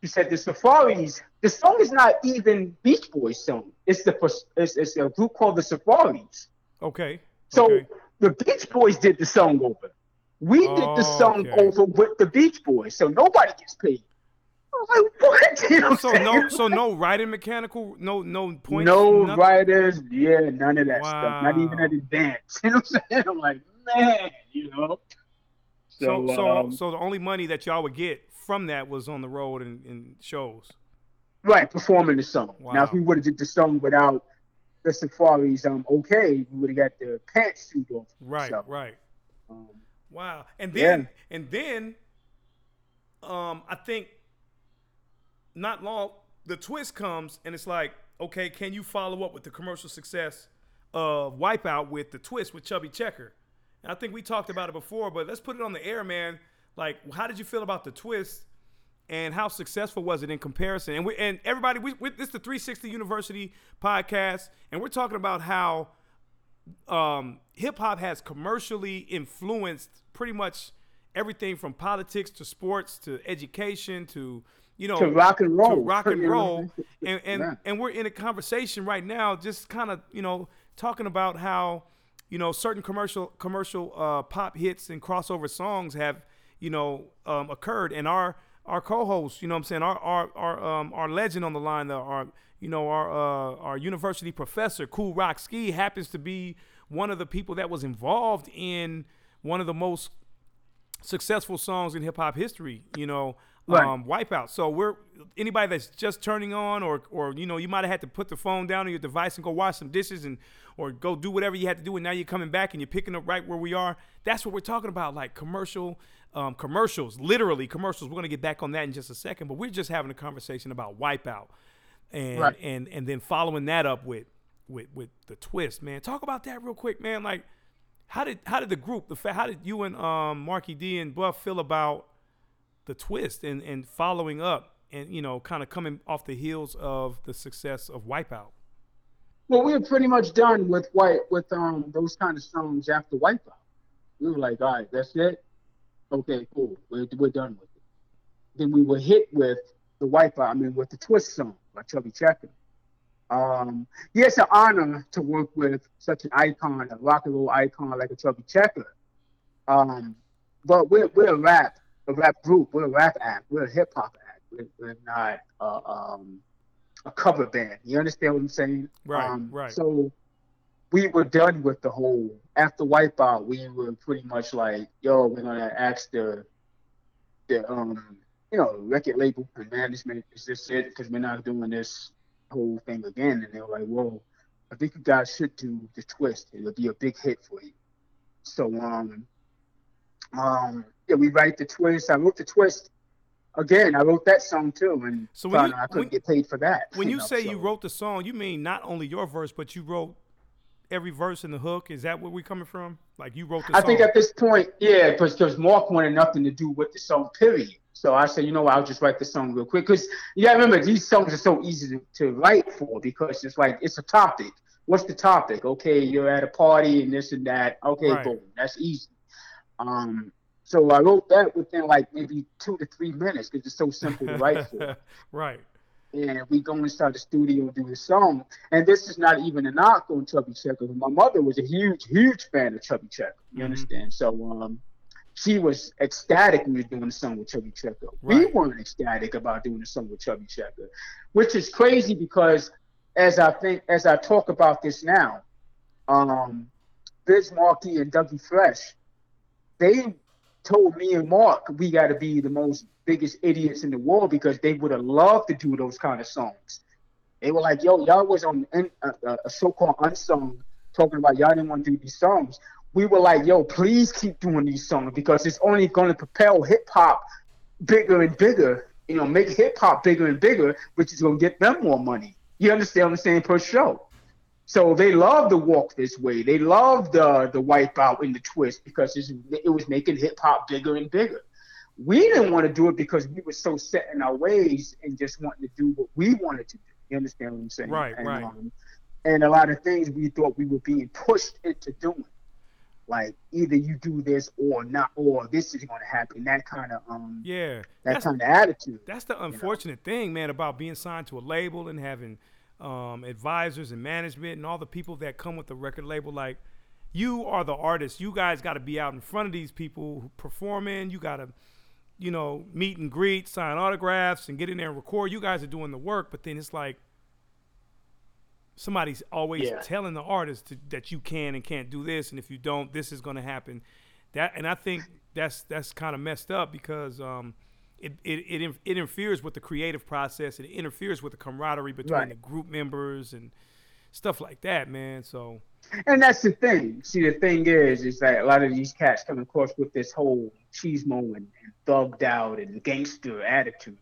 He said, The Surfaris, the song is not even Beach Boys' song. It's the it's, it's a group called the Surfaris. Okay. So okay. the Beach Boys did the song over. We oh, did the song okay. over with the Beach Boys, so nobody gets paid. Like, what? You know so no, so no writing mechanical, no, no points. No nothing? writers, yeah, none of that wow. stuff. Not even at advance. You know what I'm saying? I'm like, man, you know. So, so, so, um, so the only money that y'all would get from that was on the road and, and shows. Right, performing the song. Wow. Now, if we would have did the song without the Surfaris, um, okay, we would have got the pantsuit off. Right, so, right. Um, Wow. And then yeah. and then um I think not long the twist comes and it's like, okay, can you follow up with the commercial success of Wipeout with the twist with Chubby Checker? And I think we talked about it before, but let's put it on the air, man. Like, how did you feel about the twist? and how successful was it in comparison? And we and everybody, we, we, this is the 360 University podcast, and we're talking about how um, hip hop has commercially influenced pretty much everything from politics to sports to education to you know to rock and roll, rock and roll, and and, yeah. and we're in a conversation right now, just kind of you know talking about how you know certain commercial commercial uh, pop hits and crossover songs have you know um, occurred, and our our co-host, you know what I'm saying, our our our um our legend on the line, the, our you know our uh, our university professor, Kool Rock Ski, happens to be one of the people that was involved in one of the most successful songs in hip hop history. You know, Right. um, Wipeout. So we're anybody that's just turning on, or or you know, you might have had to put the phone down on your device and go wash some dishes and or go do whatever you had to do, and now you're coming back and you're picking up right where we are. That's what we're talking about, like commercial. Um, commercials, literally commercials. We're gonna get back on that in just a second, but we're just having a conversation about Wipeout, and Right. and and then following that up with with with the twist, man. Talk about that real quick, man. Like, how did how did the group, the fa- how did you and um Markie Dee and Buff feel about the twist and and following up and you know kind of coming off the heels of the success of Wipeout? Well, we were pretty much done with white with um those kind of songs after Wipeout. We were like, all right, that's it. Okay, cool. We're we're done with it. Then we were hit with the Wipeout. I mean, with the Twist song by Chubby Checker. Um, yeah, it's an honor to work with such an icon, a rock and roll icon like a Chubby Checker. Um, but we're we're a rap a rap group. We're a rap act. We're a hip hop act. We're, we're not uh, um, a cover band. You understand what I'm saying? Right, Um, right. So we were done with the whole after Wipeout. We were pretty much like, yo, we're gonna ask the the um you know record label and management is this it? Because we're not doing this whole thing again. And they were like, well, I think you guys should do the twist. It'll be a big hit for you. So um um yeah, we write the twist. I wrote the twist. Again, I wrote that song too, and So when you- I couldn't when- get paid for that. When you know, say so- you wrote the song, you mean not only your verse, but you wrote every verse in the hook. Is that where we're coming from? Like you wrote the I song? think at this point, yeah, because because Mark wanted nothing to do with the song, period. So I said, you know what, I'll just write the song real quick. Because you gotta remember, these songs are so easy to, to write for because it's like it's a topic. What's the topic? Okay, you're at a party and this and that. Okay, Right. boom, that's easy. Um, so I wrote that within like maybe two to three minutes because it's so simple to write for. right. and we go inside the studio and do the song. And this is not even a knock on Chubby Checker. My mother was a huge, huge fan of Chubby Checker. You Mhm. understand? So um, she was ecstatic when we were doing the song with Chubby Checker. We weren't ecstatic about doing the song with Chubby Checker, which is crazy because as I think, as I talk about this now, um, Biz Markie and Dougie Fresh, they told me and Mark we got to be the most biggest idiots in the world because they would have loved to do those kind of songs. They were like, "Yo, y'all was on a, a, a so-called unsung talking about y'all didn't want to do these songs." We were like, "Yo, please keep doing these songs because it's only going to propel hip hop bigger and bigger. You know, make hip hop bigger and bigger, which is going to get them more money. You understand what I'm saying per show?" So they love the walk this way. They love the the wipeout and the twist because it's, it was making hip hop bigger and bigger. We didn't want to do it because we were so set in our ways and just wanting to do what we wanted to do. You understand what I'm saying? Right, and, right. Um, and a lot of things we thought we were being pushed into doing, like either you do this or not, or this is going to happen. That kind of um, Yeah. that That's, kind of attitude. that's the unfortunate thing, man, about being signed to a label and having um, advisors and management and all the people that come with the record label. Like, you are the artist. You guys got to be out in front of these people performing. You got to, you know, meet and greet, sign autographs, and get in there and record. You guys are doing the work, but then it's like somebody's always Yeah. telling the artist to, that you can and can't do this, and if you don't, this is going to happen. That and I think that's that's kind of messed up because um, it, it it it interferes with the creative process. It interferes with the camaraderie between Right. the group members and stuff like that, man. So And that's the thing. See, the thing is, is that a lot of these cats come across with this whole cheesemo and, and thugged out and gangster attitude.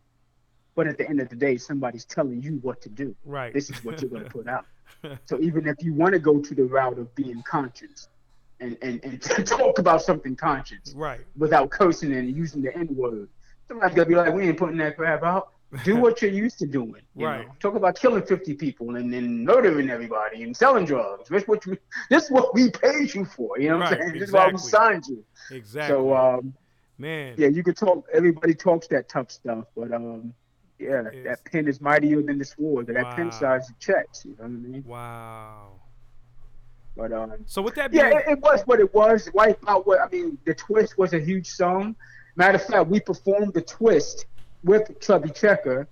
But at the end of the day, somebody's telling you what to do. right, This is what you're going to put out. So even if you want to go to the route of being conscious and, and, and talk about something conscious right, without cursing and using the N word, somebody's going to be like, we ain't putting that crap out. Do what you're used to doing. You Right. Know? Talk about killing 50 people and then murdering everybody and selling drugs. This what you, this is what we paid you for. You know what Right, I'm saying? This is why we exactly. signed you. exactly, So um, man. yeah, you could talk. Everybody talks that tough stuff, but um, yeah, that pen is mightier than the sword. That pen size checks. You know what I mean? Wow. But um, So with that being, yeah, it, it was what it was. Wipe out What I mean, the twist was a huge song. Matter of fact, we performed the twist with Chubby Checker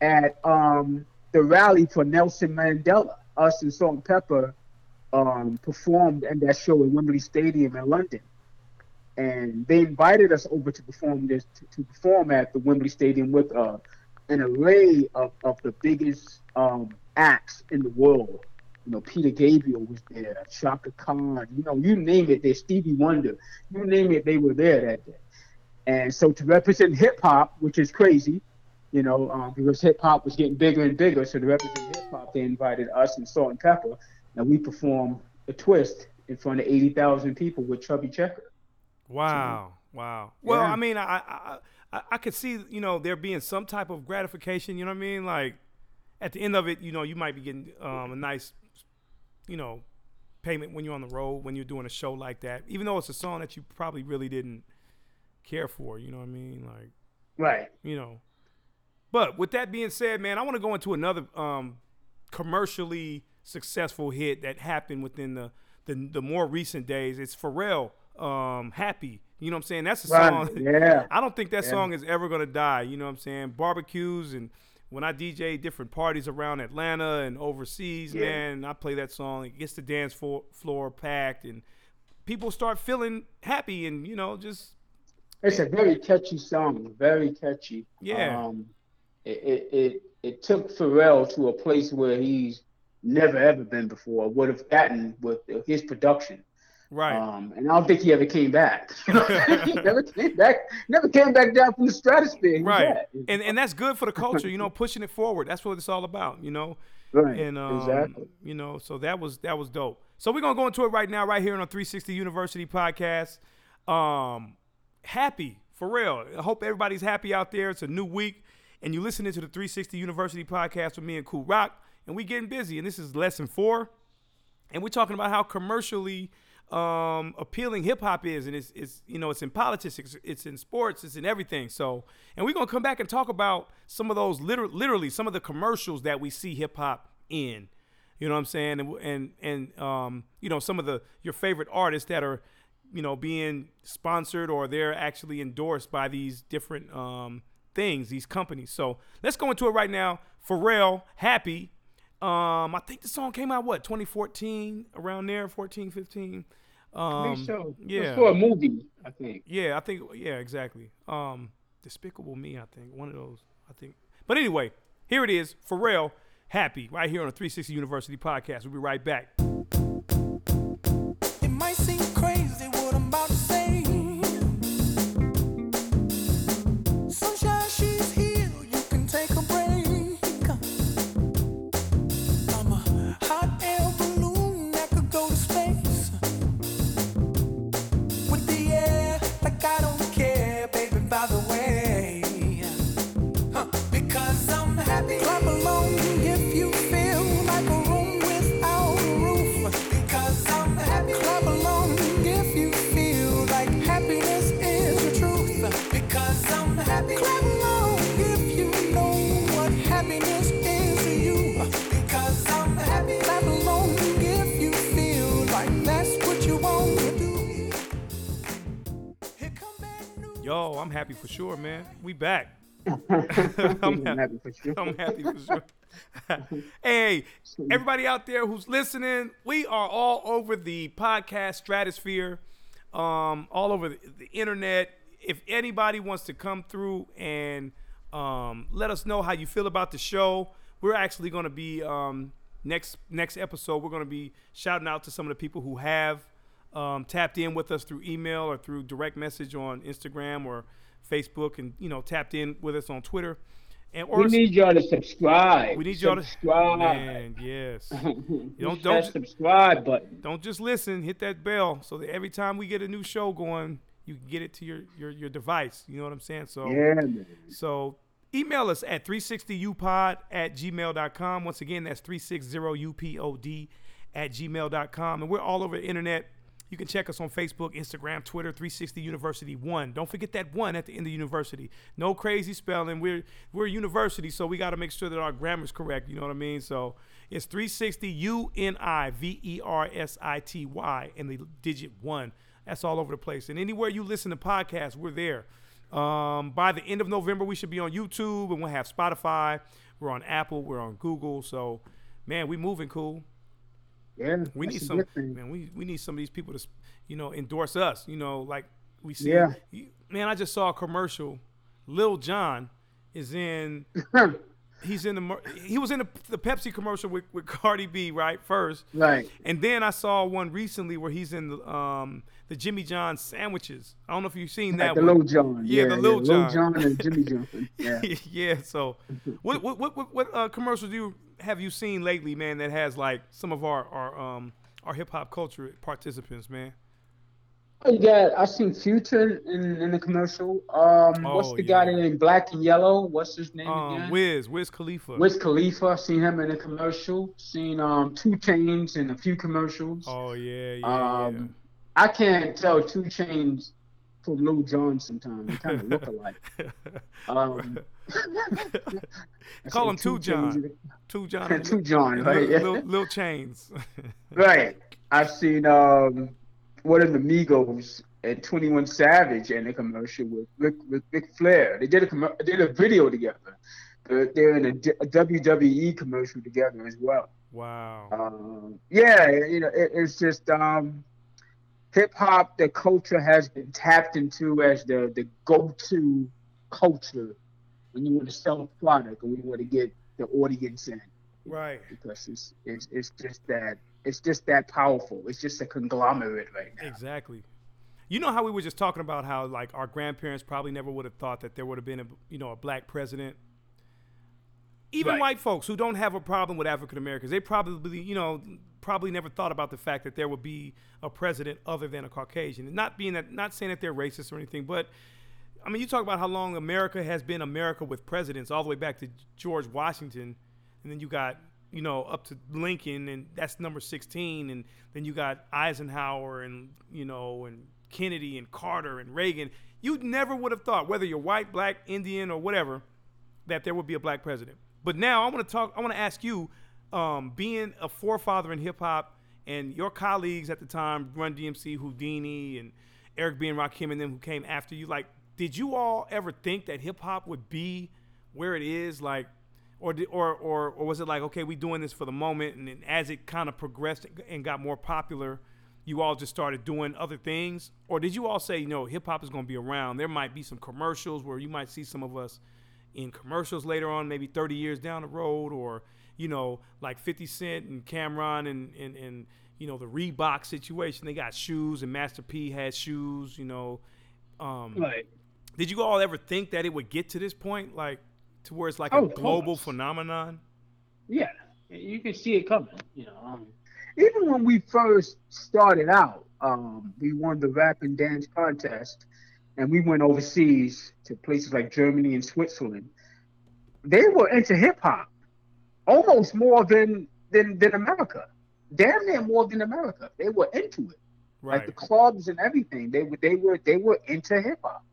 at um, the rally for Nelson Mandela. Us and Salt Pepper um, performed in that show at Wembley Stadium in London, and they invited us over to perform this to, to perform at the Wembley Stadium with uh, an array of, of the biggest um, acts in the world. You know, Peter Gabriel was there, Chaka Khan, you know, you name it, there's Stevie Wonder, you name it, they were there that day. And so to represent hip hop, which is crazy, you know, um, because hip hop was getting bigger and bigger, so to represent hip hop, they invited us and Salt-N-Pepa, and we performed a twist in front of 80,000 people with Chubby Checker. Wow, wow. Well, Yeah. I mean, I, I I I could see you know there being some type of gratification. You know what I mean? Like at the end of it, you know, you might be getting um, a nice, you know, payment when you're on the road when you're doing a show like that. Even though it's a song that you probably really didn't care for. You know what I mean? Like Right. you know. But with that being said, man, I want to go into another um, commercially successful hit that happened within the the, the more recent days. It's Pharrell, um, "Happy." You know what I'm saying? That's a Right. song. Yeah. I don't think that Yeah. song is ever gonna die. You know what I'm saying? Barbecues and when I DJ different parties around Atlanta and overseas, Yeah. man, I play that song. It gets the dance floor, floor packed and people start feeling happy and you know just It's a very catchy song, very catchy. Yeah. Um, it, it it it took Pharrell to a place where he's never ever been before. Would have gotten with his production. Right. Um, and I don't think he ever came back. He never came back. Never came back down from the stratosphere. Right back. and and that's good for the culture you know pushing it forward that's what it's all about you know right. and um, exactly. you know so that was that was dope so we're gonna go into it right now right here on the 360 university podcast um happy for real i hope everybody's happy out there it's a new week and you're listening to the 360 university podcast with me and Kool Rock and we getting busy and this is lesson four and we're talking about how commercially um, appealing hip hop is, and it's, it's you know it's in politics, it's, it's in sports, it's in everything. So, and we're gonna come back and talk about some of those liter- literally some of the commercials that we see hip hop in. You know what I'm saying? And and and um, you know some of the your favorite artists that are you know being sponsored or they're actually endorsed by these different um, things, these companies. So let's go into it right now. Pharrell, happy. Um, I think the song came out what 2014 around there, 14, 15. Um, so. Yeah, for a movie, I think. yeah, I think yeah, exactly. Um, Despicable Me, I think one of those. I think. But anyway, here it is. Pharrell, happy right here on the 360 University podcast. We'll be right back. Yo, I'm happy for sure, man. We back. I'm happy for sure. I'm happy for sure. hey, everybody out there who's listening, we are all over the podcast stratosphere, um, all over the, the internet. If anybody wants to come through and um, let us know how you feel about the show, we're actually going to be um, next next episode. We're going to be shouting out to some of the people who have um, tapped in with us through email or through direct message on Instagram or Facebook, and you know tapped in with us on Twitter. And or We need y'all to subscribe. we need y'all to subscribe. Man, yes. Don't don't- that subscribe button. Don't just listen. Hit that bell so that every time we get a new show going, you can get it to your your, your device. You know what I'm saying? So Yeah, man. so email us at 360upod at gmail.com. Once again, that's 360upod at gmail.com. And we're all over the internet. You can check us on Facebook, Instagram, Twitter, 360 University 1. Don't forget that 1 at the end of university. No crazy spelling. We're we're a university, so we got to make sure that our grammar's correct. You know what I mean? So it's 360 U N I V E R S I T Y and the digit 1. That's all over the place. And anywhere you listen to podcasts, we're there. Um, by the end of November, we should be on YouTube and we'll have Spotify. We're on Apple. We're on Google. So, man, we moving cool. Yeah, We need some man. We we need some of these people to, you know, endorse us. You know, like we see. Yeah. man, I just saw a commercial. Lil Jon is in. He's in the. He was in the, the Pepsi commercial with, with Cardi B, right? First, right. and then I saw one recently where he's in the um the Jimmy John sandwiches. I don't know if you've seen Like that the one. Lil John. Yeah, the Lil Lil Jon. John and Jimmy Johnson. Yeah. yeah. So, what what what what, uh, commercials do you have you seen lately, man? That has like some of our our um our hip hop culture participants, man. Oh, you got. I seen Future in, in the commercial. Um, what's Oh, the guy yeah. that in black and yellow? What's his name Um, again? Wiz Wiz Khalifa. Wiz Khalifa. I seen him in a commercial. Seen um 2 Chainz in a few commercials. Oh yeah, yeah, um, I can't tell 2 Chainz from Lil Jon sometimes. They kind of look alike. Um, Call him Two. John. Two John. Two John, right? Yeah. Lil, Lil Chains. Right. I've seen um one of the Migos and Twenty One Savage in a commercial with Rick with Ric Flair. They did a they did a video together. They're, they're in a, D- a WWE commercial together as well. wow. Um, yeah, you know, it, it's just um, hip hop. The culture has been tapped into as the the go to culture when you want to sell a product or when you want to get the audience in Right. because it's it's it's just that it's just that powerful. It's just a conglomerate right now. Exactly. You know how we were just talking about how like our grandparents probably never would have thought that there would have been a you know a black president. Even Right. white folks who don't have a problem with African Americans, they probably you know probably never thought about the fact that there would be a president other than a Caucasian. Not being that not saying that they're racist or anything, but I mean you talk about how long America has been America with presidents all the way back to George Washington, and then you got you know up to Lincoln, and that's number sixteen, and then you got Eisenhower, and you know and Kennedy and Carter and Reagan. You never would have thought, whether you're white, black, Indian, or whatever, that there would be a black president. But now I want to talk. I want to ask you, um, being a forefather in hip hop, and your colleagues at the time, Run DMC, Whodini, and Eric B. and Rakim, and them who came after you. Like, did you all ever think that hip hop would be where it is? Like, or or or or was it like, okay, we doing this for the moment, and then as it kind of progressed and got more popular, you all just started doing other things, or did you all say, you know, hip hop is going to be around? There might be some commercials where you might see some of us in commercials later on, maybe 30 years down the road, or you know, like 50 Cent and Cam'ron and and, and you know the Reebok situation. They got shoes, and Master P had shoes. You know, um, Right. did you all ever think that it would get to this point, like to where it's like Oh, a global phenomenon? Yeah, you can see it coming. You know, um, even when we first started out, um, we won the rap and dance contest, and we went overseas to places like Germany and Switzerland. They were into hip hop, almost more than than than America. Damn near more than America. They were into it. like Right. the clubs and everything. They were they were they were into hip hop,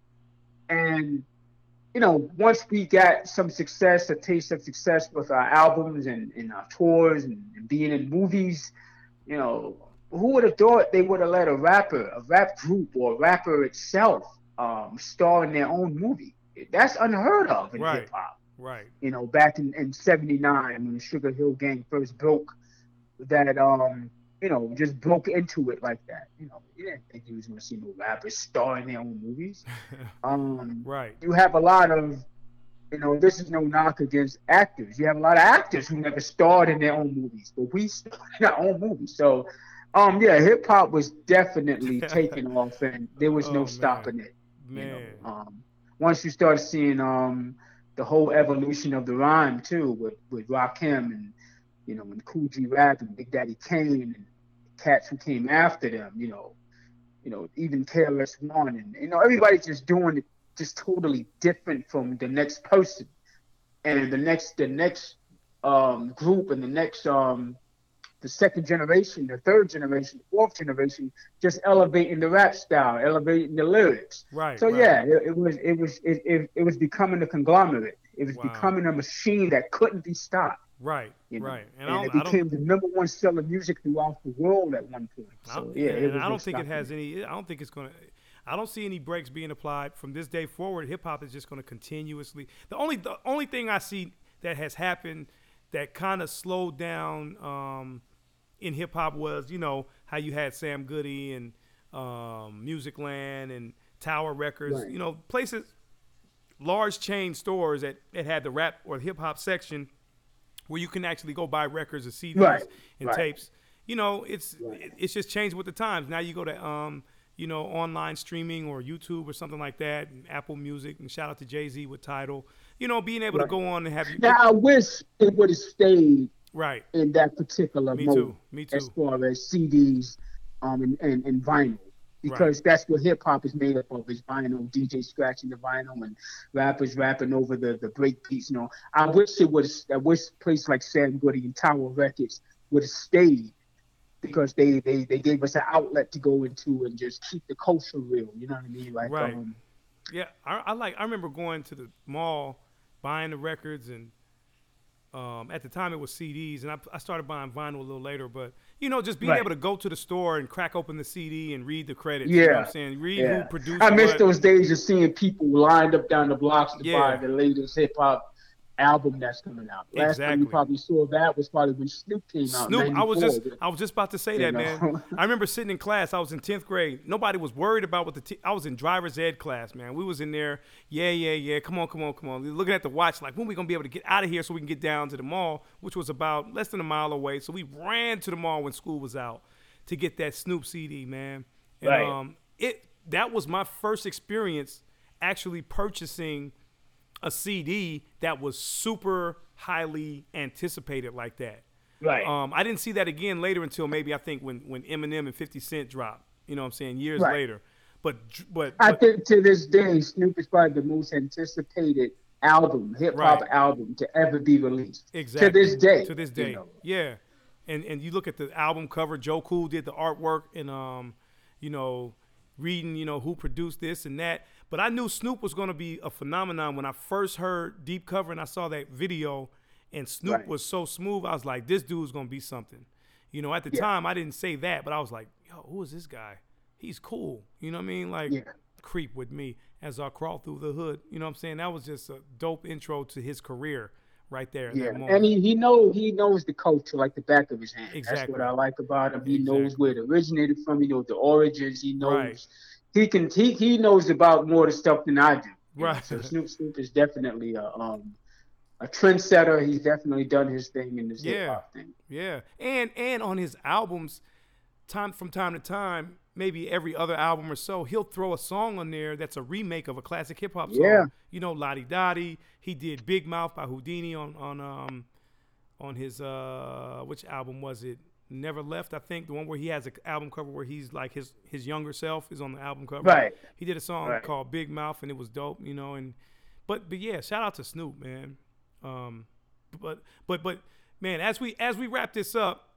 and you know once we got some success, a taste of success with our albums and, and our tours and, and being in movies, you know who would have thought they would have let a rapper, a rap group, or a rapper itself um, star in their own movie? That's unheard of in Right. hip hop Right. you know, back in, in 79 when the Sugar Hill Gang first broke, that, um, you know, just broke into it like that. You know, you didn't think you was going to see no rappers star in their own movies. Um, Right. you have a lot of, you know, this is no knock against actors. You have a lot of actors who never starred in their own movies, but we starred in our own movies. So, um, yeah, hip hop was definitely taking off, and there was Oh, no man. stopping it you Man. know, um, once you start seeing um, the whole evolution of the rhyme too, with with Rakim and you know, and Kool G Rap and Big Daddy Kane and cats who came after them, you know, you know, even KRS One and you know, everybody's just doing it just totally different from the next person, and the next the next um, group and the next um, the second generation, the third generation, the fourth generation, just elevating the rap style, elevating the lyrics. Right. So right. yeah, it, it was it was it, it, it was becoming a conglomerate. It was Wow. becoming a machine that couldn't be stopped. Right. You know? Right. And, And, it don't, I don't became the number one selling music throughout the world at one point. So yeah, and I don't think it has any. I don't think it's gonna. I don't see any breaks being applied from this day forward. Hip hop is just going to continuously. The only the only thing I see that has happened that kind of slowed down um, in hip hop was you know how you had Sam Goody and um, Musicland and Tower Records, Right. you know places, large chain stores that, that had the rap or hip hop section where you can actually go buy records or CDs Right, and right. tapes. You know, it's it's just changed with the times. Now you go to um, you know, online streaming or YouTube or something like that, and Apple Music, and shout out to Jay Z with Tidal. You know, being able to go on and have Now I wish it would have stayed right. in that particular Me mode too. Me too. as far as CDs um and, and, and vinyl. Because that's what hip hop is made up of is vinyl, DJ scratching the vinyl and rappers rapping over the, the break beats, you know. I wish it was I wish a place like Sam Goody and Tower Records would have stayed because they, they, they gave us an outlet to go into and just keep the culture real, you know what I mean? Like Right. um Yeah, I, I like. I remember going to the mall, buying the records, and um, at the time it was CDs, and I, I started buying vinyl a little later. But you know, just being Right. able to go to the store and crack open the CD and read the credits. you know what Yeah, I'm saying read who produced. I miss what. those days of seeing people lined up down the blocks to Yeah. buy the latest hip hop album that's coming out. Last time Exactly. you probably saw that was probably when Snoop came out. Snoop, I was just I was just about to say You that, know? man. I remember sitting in class. I was in tenth grade. Nobody was worried about what the. T- I was in driver's ed class, man. We was in there. Yeah, yeah, yeah. Come on, come on, come on. Looking at the watch, like when we gonna be able to get out of here so we can get down to the mall, which was about less than a mile away. So we ran to the mall when school was out to get that Snoop CD, man. And Right. um, it that was my first experience actually purchasing a CD that was super highly anticipated like that. Right. Um, I didn't see that again later until maybe I think when when Eminem and 50 Cent dropped. You know what I'm saying? Years Right. later. But but, I but think to this day, Snoop is probably the most anticipated album, hip hop Right. album to ever be released. exactly To this day. To this you day. know. Yeah. And and you look at the album cover, Joe Cool did the artwork and um, you know, reading, you know, who produced this and that. But I knew Snoop was gonna be a phenomenon when I first heard Deep Cover and I saw that video and Snoop Right. was so smooth. I was like, this dude's gonna be something. You know, at the Yeah. time I didn't say that, but I was like, yo, who is this guy? He's cool. You know what I mean? Like Yeah. creep with me as I crawl through the hood. You know what I'm saying? That was just a dope intro to his career right there. Yeah, and he, he know he knows the culture like the back of his hand. That's what I like about him. He knows where it originated from. He knows the origins. He knows Right. He can he, he knows about more of the stuff than I do. Right. So Snoop Snoop is definitely a um a trendsetter. He's definitely done his thing in this Yeah. hip hop thing. Yeah, and and on his albums, time from time to time, maybe every other album or so, he'll throw a song on there that's a remake of a classic hip hop song. Yeah. You know, Lodi Dodi. He did Big Mouth by Whodini on on um on his uh which album was it? Never Left, I think, the one where he has an album cover where he's like his his younger self is on the album cover. Right. He did a song Right. called Big Mouth and it was dope, you know, and but but yeah, shout out to Snoop, man. Um but but but man, as we as we wrap this up,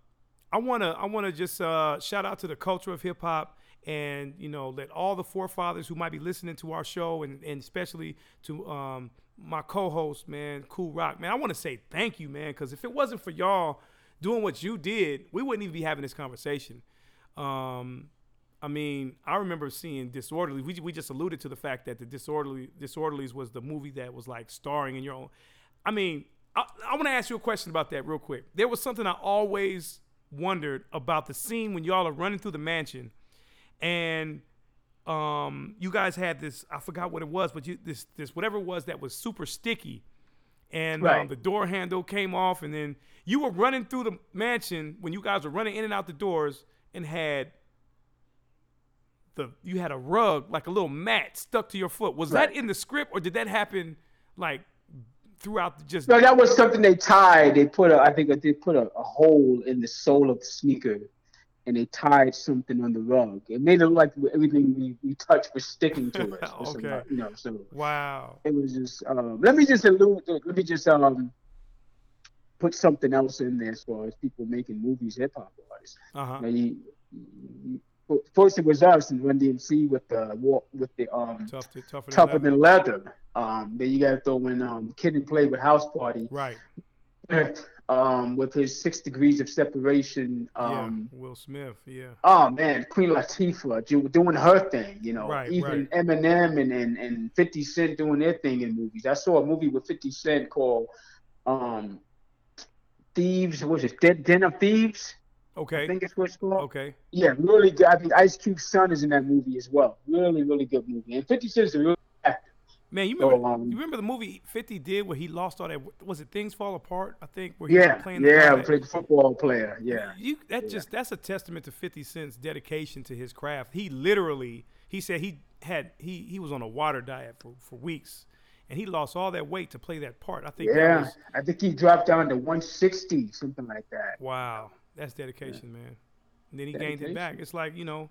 I wanna I wanna just uh, shout out to the culture of hip hop and you know let all the forefathers who might be listening to our show and, and especially to um, my co-host man Kool Rock man I want to say thank you man because if it wasn't for y'all doing what you did we wouldn't even be having this conversation. Um, I mean, I remember seeing Disorderly. We, we just alluded to the fact that the Disorderly Disorderlies was the movie that was like starring in your own. I mean, I, I want to ask you a question about that real quick. There was something I always wondered about the scene when y'all are running through the mansion, and um, you guys had this. I forgot what it was, but you this this whatever it was that was super sticky, and um, the door handle came off, and then you were running through the mansion when you guys were running in and out the doors, and had the you had a rug like a little mat stuck to your foot. Was that in the script, or did that happen like throughout the just? No, that was something they tied. They put a, I think they put a, a hole in the sole of the sneaker, and they tied something on the rug. It made it look like everything we, we touched was sticking to something, Okay. You know, so Wow. it was just. Um, let me just allude. Let me just um put something else in there as far as people making movies, hip hop artists. Uh huh. Now, you- you- First it was us and Run DMC with the with the um Tough to, tougher than leather. than leather. Um, then you got to throw in um Kid and Play with House Party. Right. um, with his Six Degrees of Separation. Um, yeah, Will Smith. Yeah. Oh man, Queen Latifah do- doing her thing. You know, Right, even right. Eminem and, and and Fifty Cent doing their thing in movies. I saw a movie with Fifty Cent called um, Thieves. What was it? Den, Den of Thieves. Okay. I think it's what it's called. Okay. Yeah, really good. I think Ice Cube's son is in that movie as well. Really, really good movie. And Fifty Cent's a real actor. Man, you So, remember, um, you remember the movie 50 did where he lost all that was it Things Fall Apart, I think, where he Yeah, was playing the yeah, played football player. Yeah, You that just that's a testament to 50 Cent's dedication to his craft. He literally he said he had he he was on a water diet for, for weeks and he lost all that weight to play that part. I think yeah. was I think he dropped down to 160, something like that. wow. That's dedication, man. And then he gained it back. It's like, you know,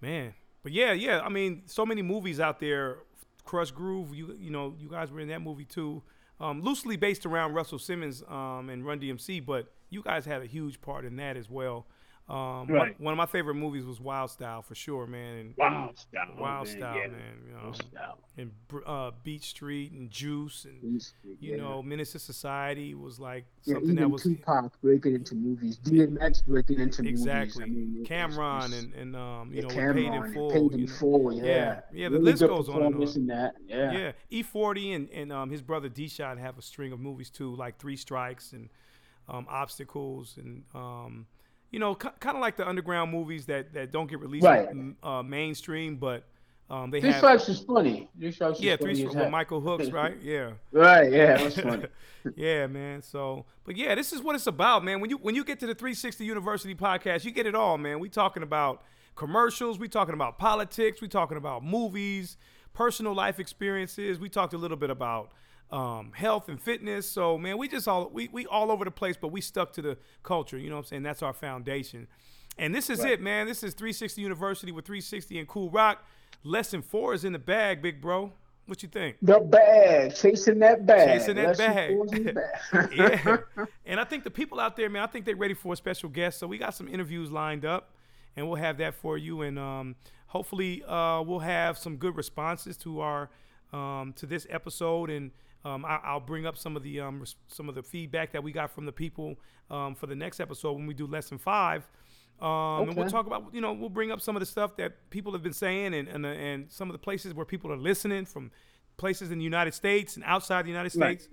man. But yeah, yeah, I mean, so many movies out there. Krush Groove, you you know, you guys were in that movie too. Um, loosely based around Russell Simmons um, and Run DMC, but you guys had a huge part in that as well. Um, one- Right. One, of my favorite movies was Wild Style for sure, man. And Wild style. Wild man, Style, yeah. man. You know, Wild style. and uh, Beat Street and Juice and He's- you yeah. know, Menace to Society was like yeah, something that was Tupac breaking into movies, DMX breaking into exactly movies. I mean, Cam'ron it's- and and um, you know, Cam'ron, Paid in and Full. Paid in. Full, yeah, Yeah, yeah, the Really list goes on and on. that. Yeah, Yeah, E40 and, and um, his brother D Shot have a string of movies too, like Three Strikes and um, Obstacles, and um, you know, kind of like the underground movies that, that don't get released Right. uh, mainstream, but um, they Three have Strikes is funny. Three yeah, funny Three as Strikes with. Michael Hooks, right? Yeah. Right, yeah, that's funny. yeah, man. So, but yeah, this is what it's about, man. When you when you get to the 360 University podcast, you get it all, man. We talking about commercials, we talking about politics, we talking about movies, personal life experiences. We talked a little bit about um, health and fitness. So, man, we just all we we all over the place, but we stuck to the culture. You know what I'm saying? That's our foundation. And this is Right. it, man. This is 360 University with 360 and Kool Rock. Lesson four is in the bag, big bro. What you think? The bag, chasing that bag, Chasing that Lesson bag. four's in the bag. yeah. And I think the people out there, man, I think they're ready for a special guest. So we got some interviews lined up, and we'll have that for you. And um, hopefully, uh, we'll have some good responses to our um, to this episode. And um, I, I'll bring up some of the um, some of the feedback that we got from the people um, for the next episode when we do lesson five. Um, And we'll talk about, you know, we'll bring up some of the stuff that people have been saying and, and, and some of the places where people are listening from places in the United States and outside the United Right. States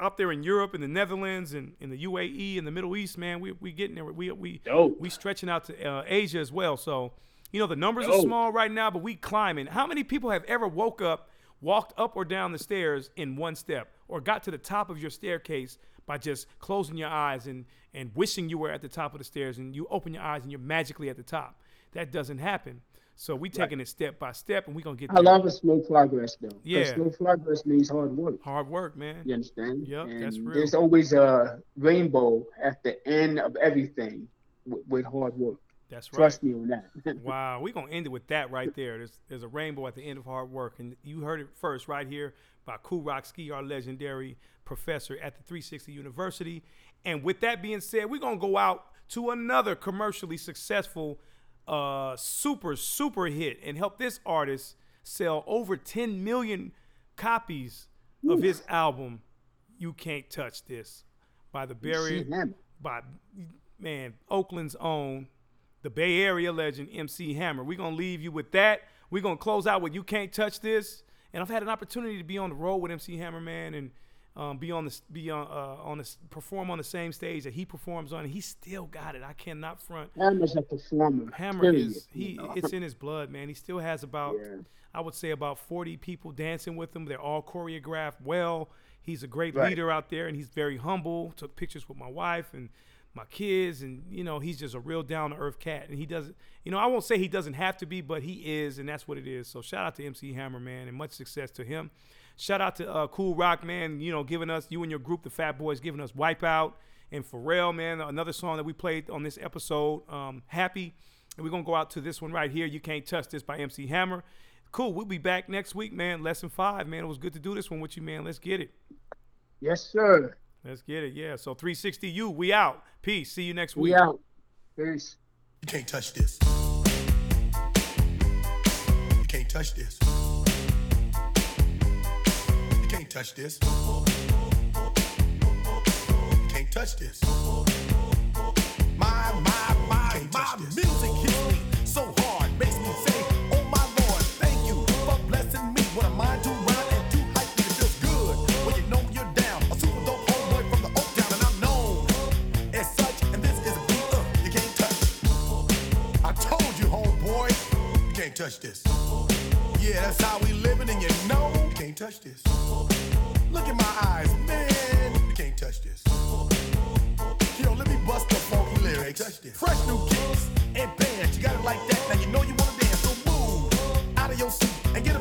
out there in Europe and the Netherlands and in the UAE and the Middle East, man, we we getting there. We we Dope. we stretching out to uh, Asia as well. So, you know, the numbers are oh. small right now, but we climbing. How many people have ever woke up, walked up or down the stairs in one step, or got to the top of your staircase by just closing your eyes and and wishing you were at the top of the stairs, and you open your eyes and you're magically at the top? That doesn't happen. So we taking it step by step, and we gonna get There. I love a slow progress though. Yeah. slow progress means hard work. Hard work, man. You understand? Yep, and that's real. There's always a rainbow at the end of everything with, with hard work. That's right. Trust me on that. Wow, we're gonna end it with that right there. There's there's a rainbow at the end of hard work, and you heard it first right here by Kool Rock Ski, our legendary professor at the 360 University. And with that being said, we're gonna go out to another commercially successful, uh, super super hit, and help this artist sell over 10 million copies of his album. You can't touch this by the Barry by man Oakland's own, the Bay Area legend MC Hammer. We're gonna leave you with that. We're gonna close out with "You Can't Touch This." And I've had an opportunity to be on the road with MC Hammer, man, and um, be on the be on uh, on the perform on the same stage that he performs on. And he still got it. I cannot front. Hammer's a performer. Hammer period, is you he? know? It's in his blood, man. He still has about, Yeah. I would say, about forty people dancing with him. They're all choreographed well. He's a great Right. leader out there, and he's very humble. Took pictures with my wife and my kids, and you know, he's just a real down to earth cat. And he doesn't, you know, I won't say he doesn't have to be, but he is, and that's what it is. So shout out to MC Hammer, man, and much success to him. Shout out to uh, Kool Rock, man. You know, giving us you and your group, the Fat Boys, giving us Wipeout and Pharrell, man. Another song that we played on this episode, um, Happy. And we're gonna go out to this one right here. You can't touch this by MC Hammer. Cool. We'll be back next week, man. Lesson five, man. It was good to do this one with you, man. Let's get it. Yes, sir. Let's get it. Yeah. So 360U, we out. Peace. See you next week. We out. Peace. You can't touch this. You can't touch this. You can't touch this. You can't touch this. My, my, my, my music here. can't touch this. Yeah, that's how we living, and you know you can't touch this. Look in my eyes, man, you can't touch this. Yo, let me bust the funky lyrics. Touch this. Fresh new kicks and bands, you got it like that. Now you know you wanna dance, so move out of your seat and get